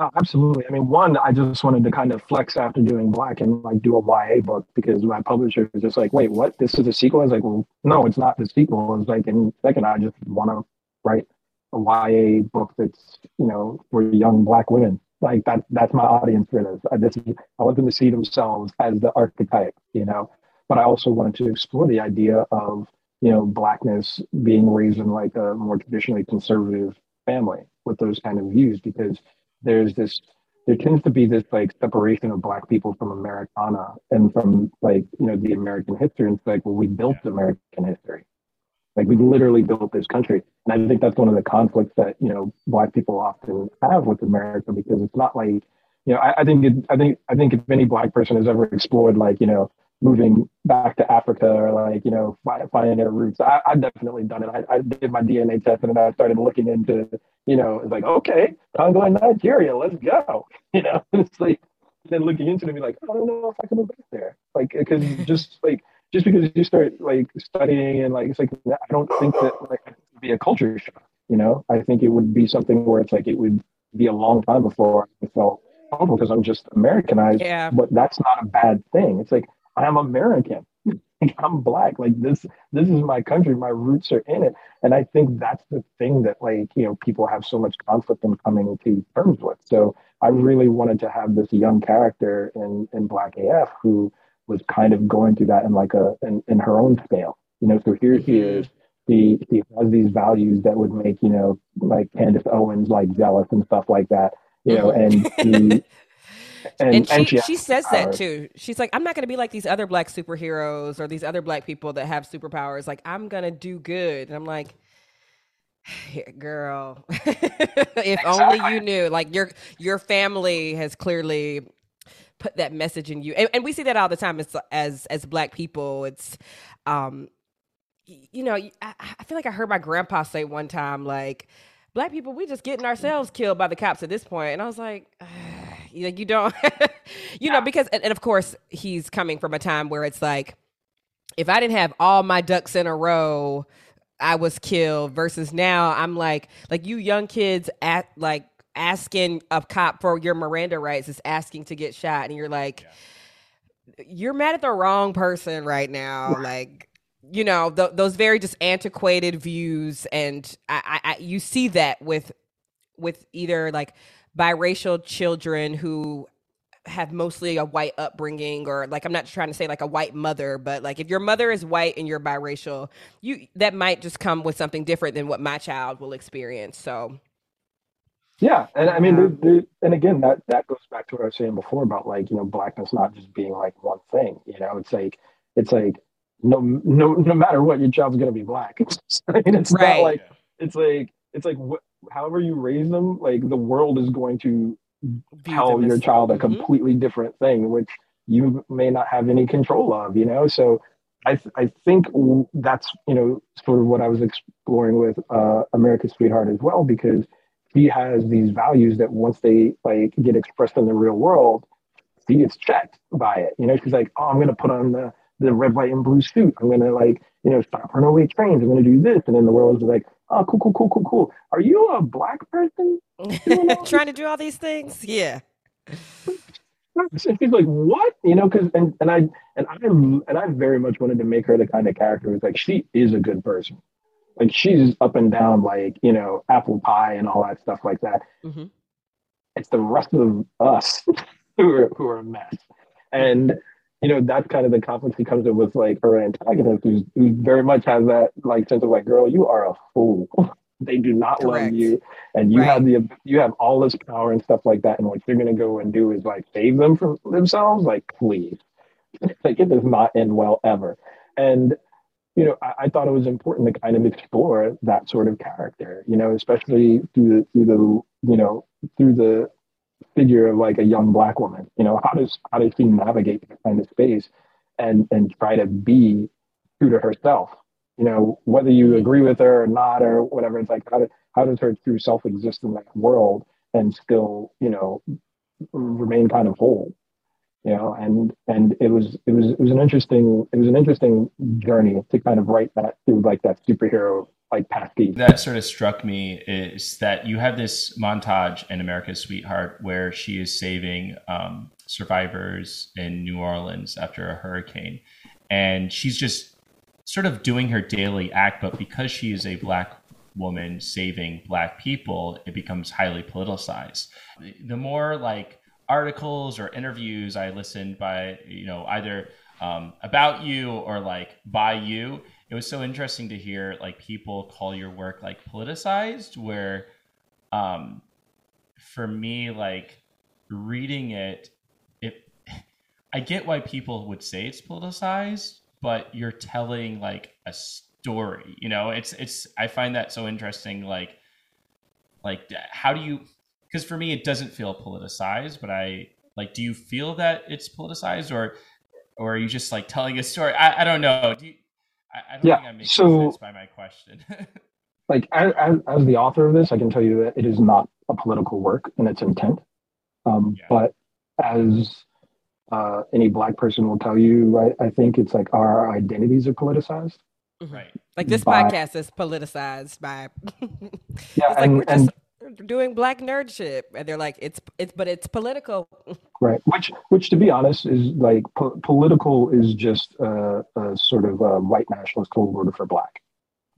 Absolutely. I mean, one, I just wanted to kind of flex after doing Black and like do a YA book because my publisher was just like, wait, what? This is a sequel? I was like, well, no, it's not the sequel. It's like, and second, I just want to write a YA book that's, you know, for young Black women. Like that, that's my audience for this. I, this is, I want them to see themselves as the archetype, you know, but I also wanted to explore the idea of, you know, Blackness being raised in like a more traditionally conservative family with those kind of views because there's this there tends to be this like separation of black people from Americana and from like, you know, the American history. And it's like, well, we built American history. Like we literally built this country. And I think that's one of the conflicts that, you know, black people often have with America because it's not like, you know, I, I think it, I think I think if any black person has ever explored like, you know, moving back to Africa or like, you know, finding their roots. I, have definitely done it. I, I, did my DNA test and then I started looking into, you know, it's like, okay, Congo and Nigeria, let's go. You know, it's like, then looking into it and be like, I don't know if I can move back there. Like, because just like, just because you start like studying and like, it's like, I don't think that like be a culture shock, you know, I think it would be something where it's like, it would be a long time before I felt comfortable because I'm just Americanized. Yeah. But that's not a bad thing. It's like, I'm American. I'm black. Like this, this is my country. My roots are in it. And I think that's the thing that like, you know, people have so much conflict in coming to terms with. So I really wanted to have this young character in, in Black AF who was kind of going through that in like a in, in her own scale. You know, so here he mm-hmm. is. He he has these values that would make, you know, like Candace Owens like jealous and stuff like that. You know, mm-hmm. and he and, and, she, and she, she says that too. She's like, I'm not going to be like these other black superheroes or these other black people that have superpowers. Like, I'm going to do good. And I'm like, girl, if only you knew. Like your your family has clearly put that message in you, and, and we see that all the time. As as as black people, it's um, you know, I, I feel like I heard my grandpa say one time, like, black people, we just getting ourselves killed by the cops at this point, and I was like. like you don't, you know, because and, and of course he's coming from a time where it's like, if I didn't have all my ducks in a row, I was killed. Versus now, I'm like, like you young kids at like asking a cop for your Miranda rights is asking to get shot, and you're like, you're mad at the wrong person right now. Like, you know, th- those very just antiquated views, and I, I, I, you see that with with either like biracial children who have mostly a white upbringing or like I'm not trying to say like a white mother, but like if your mother is white and you're biracial, you that might just come with something different than what my child will experience. So yeah, and I mean, the, the, and again, that that goes back to what I was saying before about like you know blackness not just being like one thing. You know, it's like it's like no no no matter what, your child's gonna be black. I mean, it's right. not like it's like it's like wh- however you raise them, like the world is going to tell your child a mm-hmm. completely different thing, which you may not have any control of. You know, so I th- I think that's you know sort of what I was exploring with uh, America's Sweetheart as well because he has these values that once they like get expressed in the real world, he gets checked by it. You know, she's like, oh, I'm gonna put on the the red, white, and blue suit. I'm gonna like, you know, stop runaway trains. I'm gonna do this, and then the world is like, oh, cool, cool, cool, cool, cool. Are you a black person trying to do all these things? Yeah. And she's like, "What?" You know, because and and I and I and I very much wanted to make her the kind of character who's like she is a good person like she's up and down like you know apple pie and all that stuff like that mm-hmm. it's the rest of us who are who are a mess and you know that's kind of the conflict he comes in with like her antagonist who's, who very much has that like sense of like girl you are a fool they do not Correct. love you and you right. have the you have all this power and stuff like that and what you're going to go and do is like save them from themselves like please like it does not end well ever and you know, I, I, thought it was important to kind of explore that sort of character, you know, especially through the, through the, you know, through the figure of like a young black woman. You know, how does how does she navigate that kind of space and and try to be true to herself? You know, whether you agree with her or not or whatever, it's like how do, how does her true self exist in that world and still, you know, remain kind of whole? you know and and it was it was it was an interesting it was an interesting journey to kind of write that through like that superhero like that sort of struck me is that you have this montage in america's sweetheart where she is saving um, survivors in new orleans after a hurricane and she's just sort of doing her daily act but because she is a black woman saving black people it becomes highly politicized the more like articles or interviews I listened by, you know, either um, about you or like by you. It was so interesting to hear like people call your work like politicized, where um, for me, like reading it, it, I get why people would say it's politicized, but you're telling like a story, you know, it's, it's, I find that so interesting. Like, like how do you because for me it doesn't feel politicized but i like do you feel that it's politicized or or are you just like telling a story i, I don't know do you, I, I don't yeah, think i'm making so, sense by my question. like as, as, the author of this i can tell you that it is not a political work in its intent. Um, yeah. but as uh, any black person will tell you right i think it's like our identities are politicized. Right. Like this by, podcast is politicized by yeah like and, and doing black nerd shit and they're like it's it's but it's political right. Which which to be honest is like po- political is just a, a sort of a white nationalist code word for black.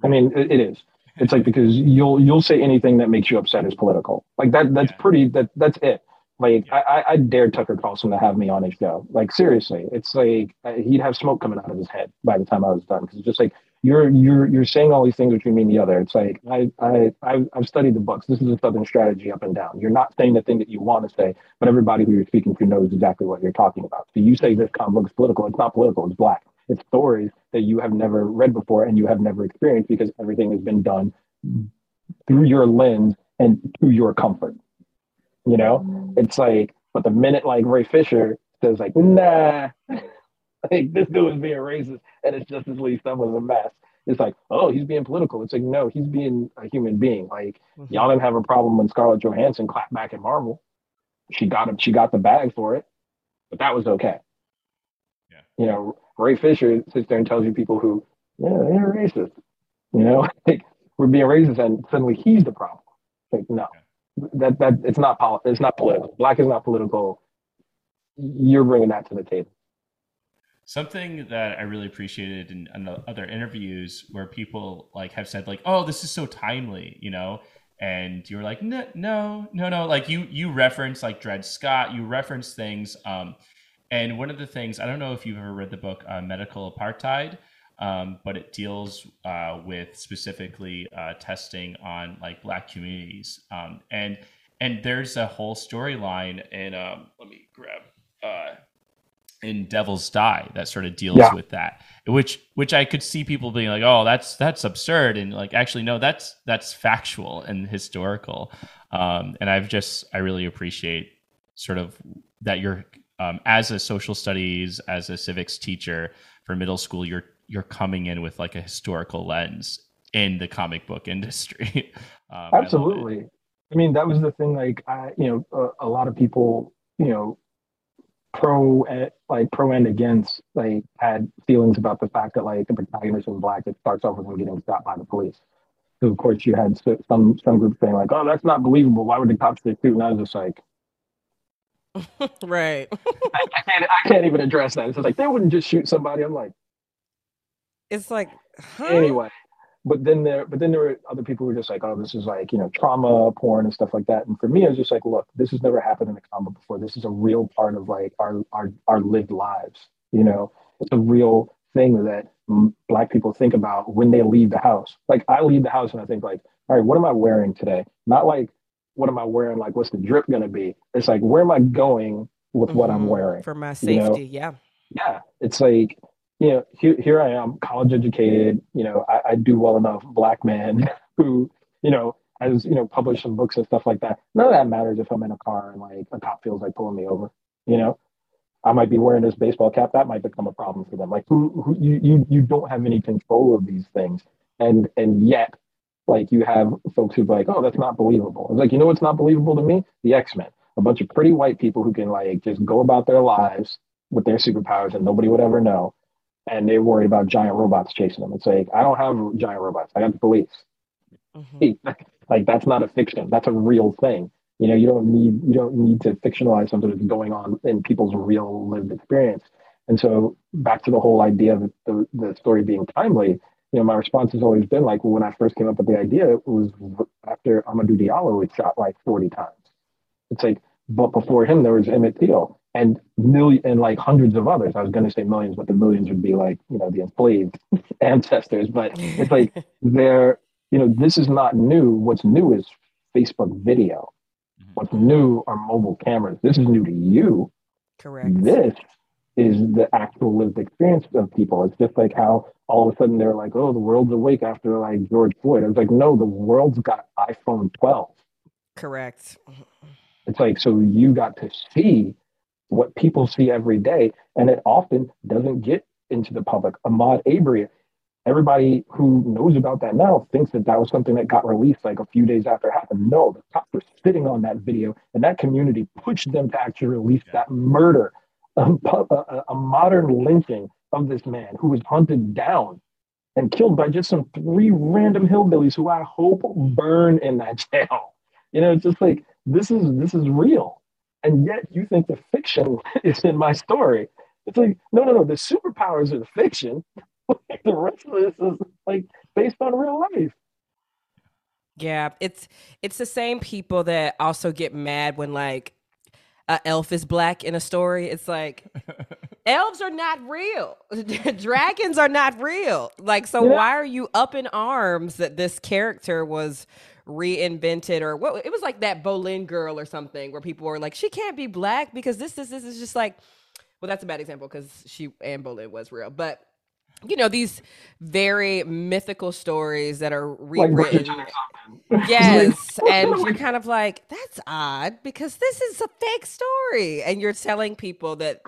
I mean it, it is. It's like because you'll you'll say anything that makes you upset is political. Like that that's pretty that that's it. Like I, I dared Tucker Carlson to have me on his show. Like seriously, it's like uh, he'd have smoke coming out of his head by the time I was done. Because it's just like you're you're you're saying all these things which mean the other. It's like I I I've, studied the books. This is a Southern strategy up and down. You're not saying the thing that you want to say, but everybody who you're speaking to knows exactly what you're talking about. So you say this comic book is political. It's not political. It's black. It's stories that you have never read before and you have never experienced because everything has been done through your lens and to your comfort. You know, it's like, but the minute like Ray Fisher says like, nah. like this dude is being racist and it's Justice League stuff was a mess. It's like, oh, he's being political. It's like, no, he's being a human being. Like mm-hmm. y'all didn't have a problem when Scarlett Johansson clapped back at Marvel. she got it. She got the bag for it, but that was okay. Yeah. You know, Ray Fisher sits there and tells you people who, yeah, they're racist. You know, like we're being racist, and suddenly he's the problem. Like, no, that that it's not poli- It's not political. Black is not political. You're bringing that to the table. Something that I really appreciated in, in other interviews where people like have said like, "Oh, this is so timely," you know, and you were like, "No, no, no, no." Like you you reference like Dred Scott, you reference things. Um, and one of the things I don't know if you've ever read the book uh, Medical Apartheid, um, but it deals uh, with specifically uh, testing on like Black communities, um, and and there's a whole storyline. And um, let me grab uh, in Devil's Dye that sort of deals yeah. with that, which which I could see people being like, "Oh, that's that's absurd," and like actually, no, that's that's factual and historical. Um, and I've just I really appreciate sort of that you're um, as a social studies as a civics teacher for middle school, you're you're coming in with like a historical lens in the comic book industry. um, Absolutely. I, I, mean, that was the thing. Like, I, you know, a, a lot of people, you know, pro like pro and against like had feelings about the fact that like the protagonist was black it starts off with him getting stopped by the police. So of course you had some some group saying like, oh, that's not believable. Why would the cops shoot? And I was just like, right. I, I, can't I can't even address that. It's like they wouldn't just shoot somebody. I'm like, it's like huh? anyway. But then there, but then there were other people who were just like, oh, this is like you know trauma porn and stuff like that. And for me, I was just like, look, this has never happened in a comic before. This is a real part of like our our our lived lives. You know, it's a real thing that black people think about when they leave the house. Like I leave the house and I think like, all right, what am I wearing today? Not like what am I wearing? Like what's the drip gonna be? It's like where am I going with mm-hmm. what I'm mm-hmm. wearing for my safety? You know? Yeah. Yeah, it's like you know, here, here I am, college educated, you know, I, I do well enough, black man who, you know, has, you know, published some books and stuff like that. None of that matters if I'm in a car and like a cop feels like pulling me over, you know, I might be wearing this baseball cap. That might become a problem for them. Like who, who you, you, you don't have any control of these things. And, and yet like you have folks who's like, oh, that's not believable. It's like, you know, what's not believable to me? The X-Men, a bunch of pretty white people who can like just go about their lives with their superpowers and nobody would ever know and they're worried about giant robots chasing them. It's like I don't have giant robots. I got the police. Mm-hmm. like that's not a fiction. That's a real thing. You know, you don't need you don't need to fictionalize something that's going on in people's real lived experience. And so back to the whole idea of the, the story being timely, you know, my response has always been like, well, when I first came up with the idea, it was after Amadou Diallo had shot like 40 times. It's like, but before him, there was Emmett Till and million and like hundreds of others. I was going to say millions, but the millions would be like you know the enslaved ancestors. But it's like they're you know this is not new. What's new is Facebook video. Mm-hmm. What's new are mobile cameras. This is new to you. Correct. This is the actual lived experience of people. It's just like how all of a sudden they're like, oh, the world's awake after like George Floyd. I was like, no, the world's got iPhone 12. Correct. It's like, so you got to see what people see every day, and it often doesn't get into the public. Ahmaud Arbery, everybody who knows about that now thinks that that was something that got released like a few days after it happened. No, the cops were sitting on that video, and that community pushed them to actually release that murder, a, a, a modern lynching of this man who was hunted down and killed by just some three random hillbillies who I hope burn in that jail. You know, it's just like this is this is real and yet you think the fiction is in my story. It's like, no, no, no, the superpowers are the fiction. the rest of this is like based on real life. Yeah, it's it's the same people that also get mad when like a elf is black in a story. It's like elves are not real. Dragons are not real. Like so yeah. why are you up in arms that this character was reinvented or what it was like that Boleyn girl or something where people were like, she can't be black because this this this is just like well that's a bad example because she Anne Boleyn was real. But you know, these very mythical stories that are rewritten. Like yes. and you're kind of like, that's odd because this is a fake story. And you're telling people that,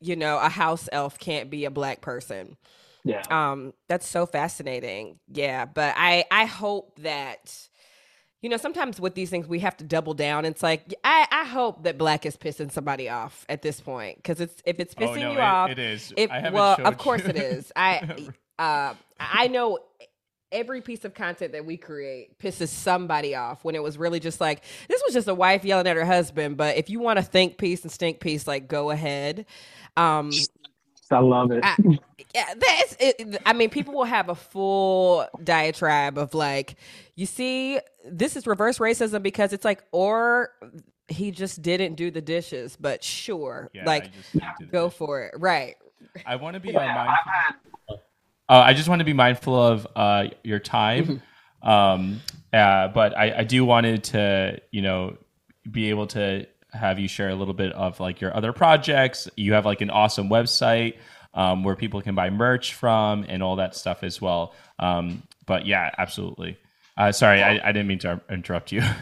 you know, a house elf can't be a black person. Yeah. Um, that's so fascinating. Yeah. But I I hope that You know, sometimes with these things, we have to double down. It's like I, I hope that black is pissing somebody off at this point because it's if it's pissing oh, no, you it, off, it is. If, well, of course you. it is. I uh, I know every piece of content that we create pisses somebody off when it was really just like this was just a wife yelling at her husband. But if you want to think peace and stink peace, like go ahead. Um, I love it. I, yeah, that's it. I mean, people will have a full diatribe of like, you see, this is reverse racism because it's like, or he just didn't do the dishes, but sure, Yeah, like, I just didn't do the go dishes. for it, right? I want to be uh, mindful. Uh, I just want to be mindful of uh, your time, um, uh, but I, I do wanted to, you know, be able to have you share a little bit of like your other projects. You have like an awesome website um, where people can buy merch from and all that stuff as well. Um, but yeah, absolutely. Uh, sorry, I, I didn't mean to interrupt you.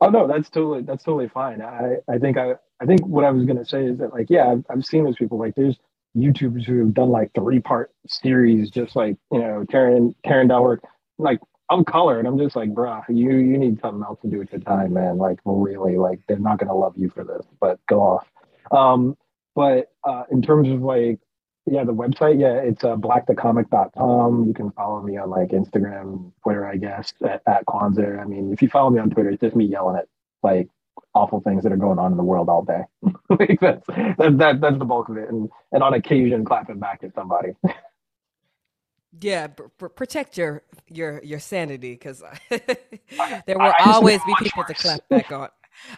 Oh no, that's totally that's totally fine. I I think I I think what I was gonna say is that like yeah, I've, I've seen those people like there's YouTubers who have done like three part series, just like you know tearing tearing down work. Like I'm colored. I'm just like, bruh, you you need something else to do with your time, man. Like really, like they're not gonna love you for this, but go off. Um, but uh, in terms of like yeah, the website, yeah, it's uh, blackthecomic.com. You can follow me on like Instagram, Twitter, I guess, at, at Kwanza. I mean, if you follow me on Twitter, it's just me yelling at like awful things that are going on in the world all day. like that's that, that that's the bulk of it, and and on occasion clapping back at somebody. Yeah, pr- pr- protect your your your sanity because there will I used to always be be much people to clap back on.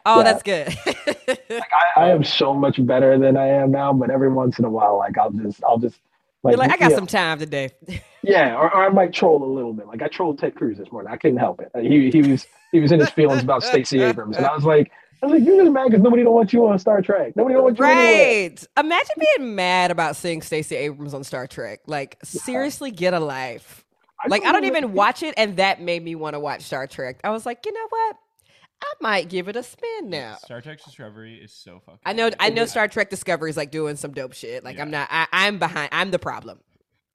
Oh, Yeah. that's good. I, I am so much better than I am now, but every once in a while, like I'll just I'll just like, You're like, I got yeah, some time today. Yeah, or, or I might troll a little bit. Like I trolled Ted Cruz this morning. I couldn't help it. He he was he was in his feelings about Stacey Abrams, and I was like, I was like, you're just mad because nobody don't want you on Star Trek. Nobody don't want you anywhere. Right. Imagine being mad about seeing Stacey Abrams on Star Trek. Like, seriously, get a life. Like, I don't even watch it, and that made me want to watch Star Trek. I was like, you know what? I might give it a spin now. Star Trek Discovery is so fucking. I know, good. I know. Star Trek Discovery is like doing some dope shit. Like, I'm not. I, I'm behind. I'm the problem.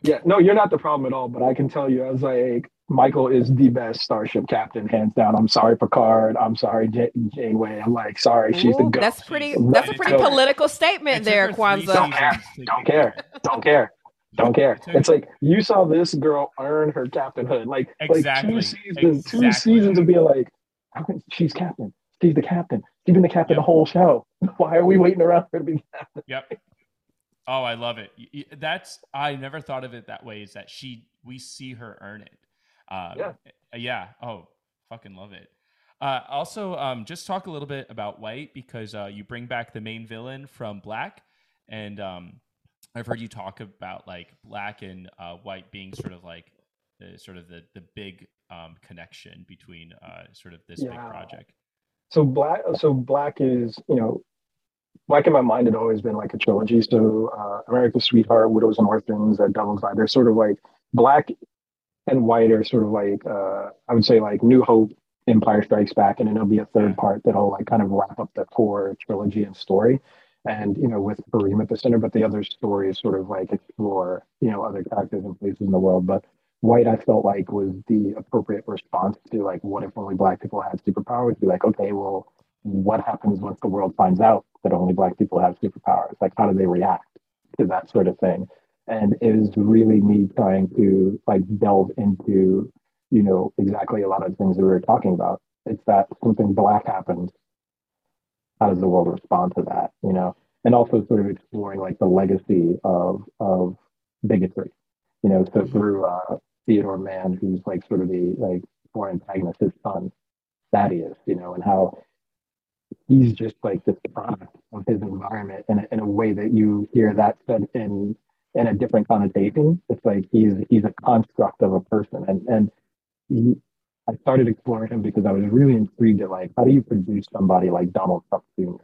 Yeah, no, you're not the problem at all. But I can tell you, I was like, Michael is the best starship captain, hands down. I'm sorry, Picard. I'm sorry, Jan- Janeway. I'm like, sorry, she's the Ooh, goat. that's pretty. That's a pretty to political statement took there, her three Kwanza. Don't care. Don't care. Don't care. Don't care. It's like you saw this girl earn her captainhood. Like Exactly. like two seasons, two seasons of being like, how can she's captain? She's the captain. She's been the captain Yep. the whole show. Why are we waiting around for her to be captain? Yep. Oh, I love it. That's I never thought of it that way. Is that she? We see her earn it. Um, Yeah. Yeah. Oh, fucking love it. Uh, also, um, just talk a little bit about White because uh, you bring back the main villain from Black, and um, I've heard you talk about like Black and uh, White being sort of like the sort of the the big um, connection between uh, sort of this big project. So black so black is, you know, black in my mind had always been like a trilogy. So uh America's Sweetheart, Widows and Orphans, uh, Devil's Dye, they're sort of like black and white are sort of like uh I would say like New Hope, Empire Strikes Back, and then there'll be a third part that'll like kind of wrap up the core trilogy and story. And you know, with Kareem at the center, but the other stories sort of like explore, you know, other characters and places in the world. But White, I felt like was the appropriate response to like, what if only black people had superpowers? Be like, okay, well, what happens once the world finds out that only black people have superpowers? Like, how do they react to that sort of thing? And it was really me trying to like delve into, you know, exactly a lot of things that we were talking about. It's that something black happens. How does the world respond to that? You know, and also sort of exploring like the legacy of of bigotry. You know, so through uh, Theodore Mann, who's like sort of the like core antagonist, his son Thaddeus, you know, and how he's just like this product of his environment in a, in a way that you hear that said in in a different connotation. It's like he's he's a construct of a person, and and he, I started exploring him because I was really intrigued at like how do you produce somebody like Donald Trump Jr.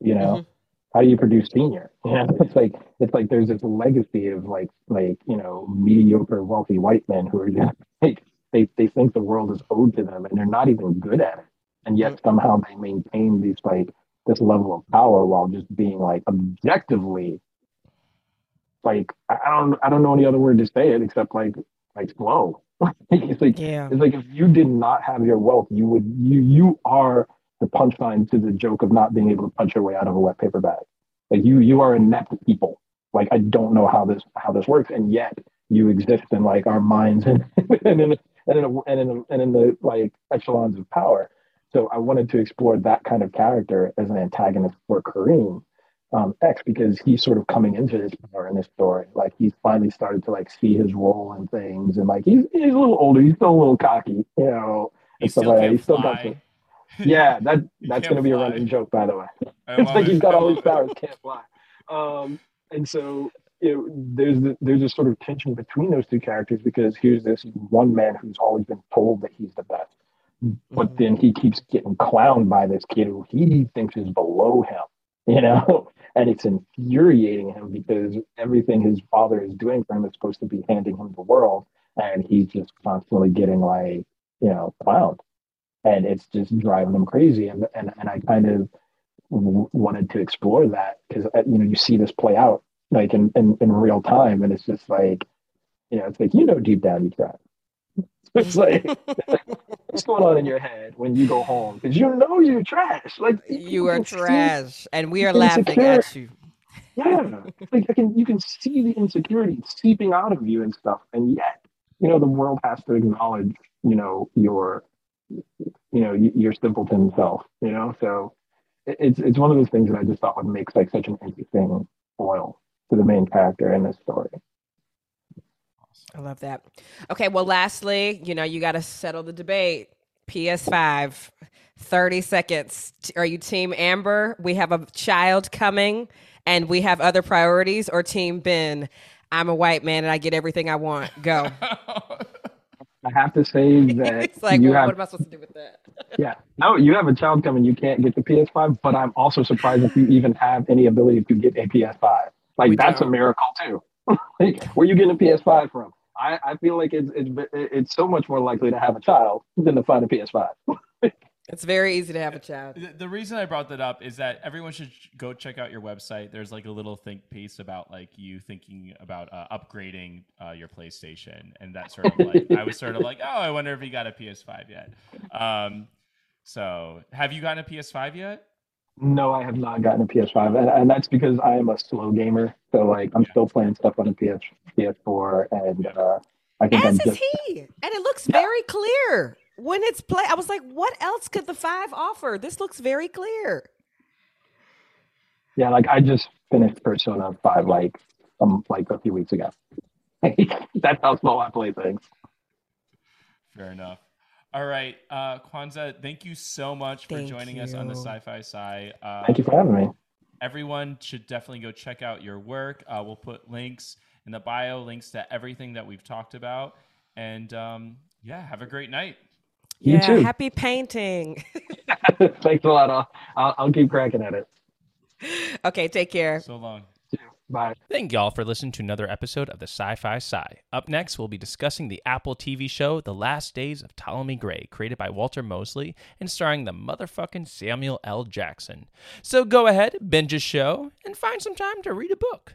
You know, mm-hmm. how do you produce senior? You know, it's like it's like there's this legacy of like like you know mediocre wealthy white men who are just like they they think the world is owed to them and they're not even good at it, and yet mm-hmm. somehow they maintain these like this level of power while just being like objectively like I I don't I don't know any other word to say it except like like slow. it's like Yeah. it's like if you did not have your wealth, you would you you are the punchline to the joke of not being able to punch your way out of a wet paper bag. Like you you are inept people. Like I don't know how this how this works, and yet you exist in like our minds and and in and in, a, and in a, and in the like echelons of power. So I wanted to explore that kind of character as an antagonist for Kareem um, X because he's sort of coming into his power in this story. Like he's finally started to like see his role in things, and like he's he's a little older. He's still a little cocky, you know. He still like He's still got fly. some- yeah, that that's gonna be a running joke, by the way. It's like it. he's got all these powers, can't fly. Um, and so you know, there's the, there's a sort of tension between those two characters because here's this one man who's always been told that he's the best, but then he keeps getting clowned by this kid who he thinks is below him, you know, and it's infuriating him because everything his father is doing for him is supposed to be handing him the world, and he's just constantly getting like you know clowned, and it's just driving him crazy, and and and I kind of w- wanted to explore that because uh, you know you see this play out like in, in in real time and it's just like you know it's like you know deep down you tried it's like, what's going on in your head when you go home because you know you're trash like You are can see- trash, and we are Insecure. laughing at you. yeah like I can you can see the insecurity seeping out of you and stuff and yet you know the world has to acknowledge you know your you know your simpleton self you know so it's it's one of those things that I just thought would make like such an interesting foil to the main character in this story. I love that. Okay, well, lastly, you know, you got to settle the debate. PS5, 30 seconds. Are you Team Amber? We have a child coming and we have other priorities, or Team Ben? I'm a white man and I get everything I want. Go. I have to say that it's like, you well, have what am I supposed to do with that? yeah no you have a child coming you can't get the PS5 but I'm also surprised if you even have any ability to get a PS5 like We that's don't. a miracle too like, where you getting a PS5 from I, I feel like it's, it's it's so much more likely to have a child than to find a PS5 It's very easy to have a child. The, the reason I brought that up is that everyone should go check out your website. There's like a little think piece about like you thinking about uh, upgrading uh, your PlayStation, and that sort of like I was sort of like, oh, I wonder if he got a PS5 yet. Um, so, have you gotten a PS5 yet? No, I have not gotten a PS5, and, and that's because I am a slow gamer. So like, I'm still playing stuff on a PS PS4, and uh, I think As I'm is just he. And it looks very clear when it's play. I was like, what else could the five offer? This looks very clear. yeah, like I just finished Persona Five like um like a few weeks ago. that's how slow I play things. Fair enough. All right, uh, Kwanza, thank you so much for Thank joining us on the. Sci Fi Sigh. Uh, Thank you for having me. everyone should definitely go check out your work. Uh, we'll put links in the bio, links to everything that we've talked about. And um, yeah, have a great night. You yeah, too. happy painting. Thanks a lot. I'll, I'll I'll keep cracking at it. okay, take care. So long. Bye. Thank y'all for listening to another episode of the Sci Fi Sigh. Up next, we'll be discussing the Apple TV show The Last Days of Ptolemy Gray, created by Walter Mosley and starring the motherfucking Samuel L. Jackson. So go ahead, binge a show, and find some time to read a book.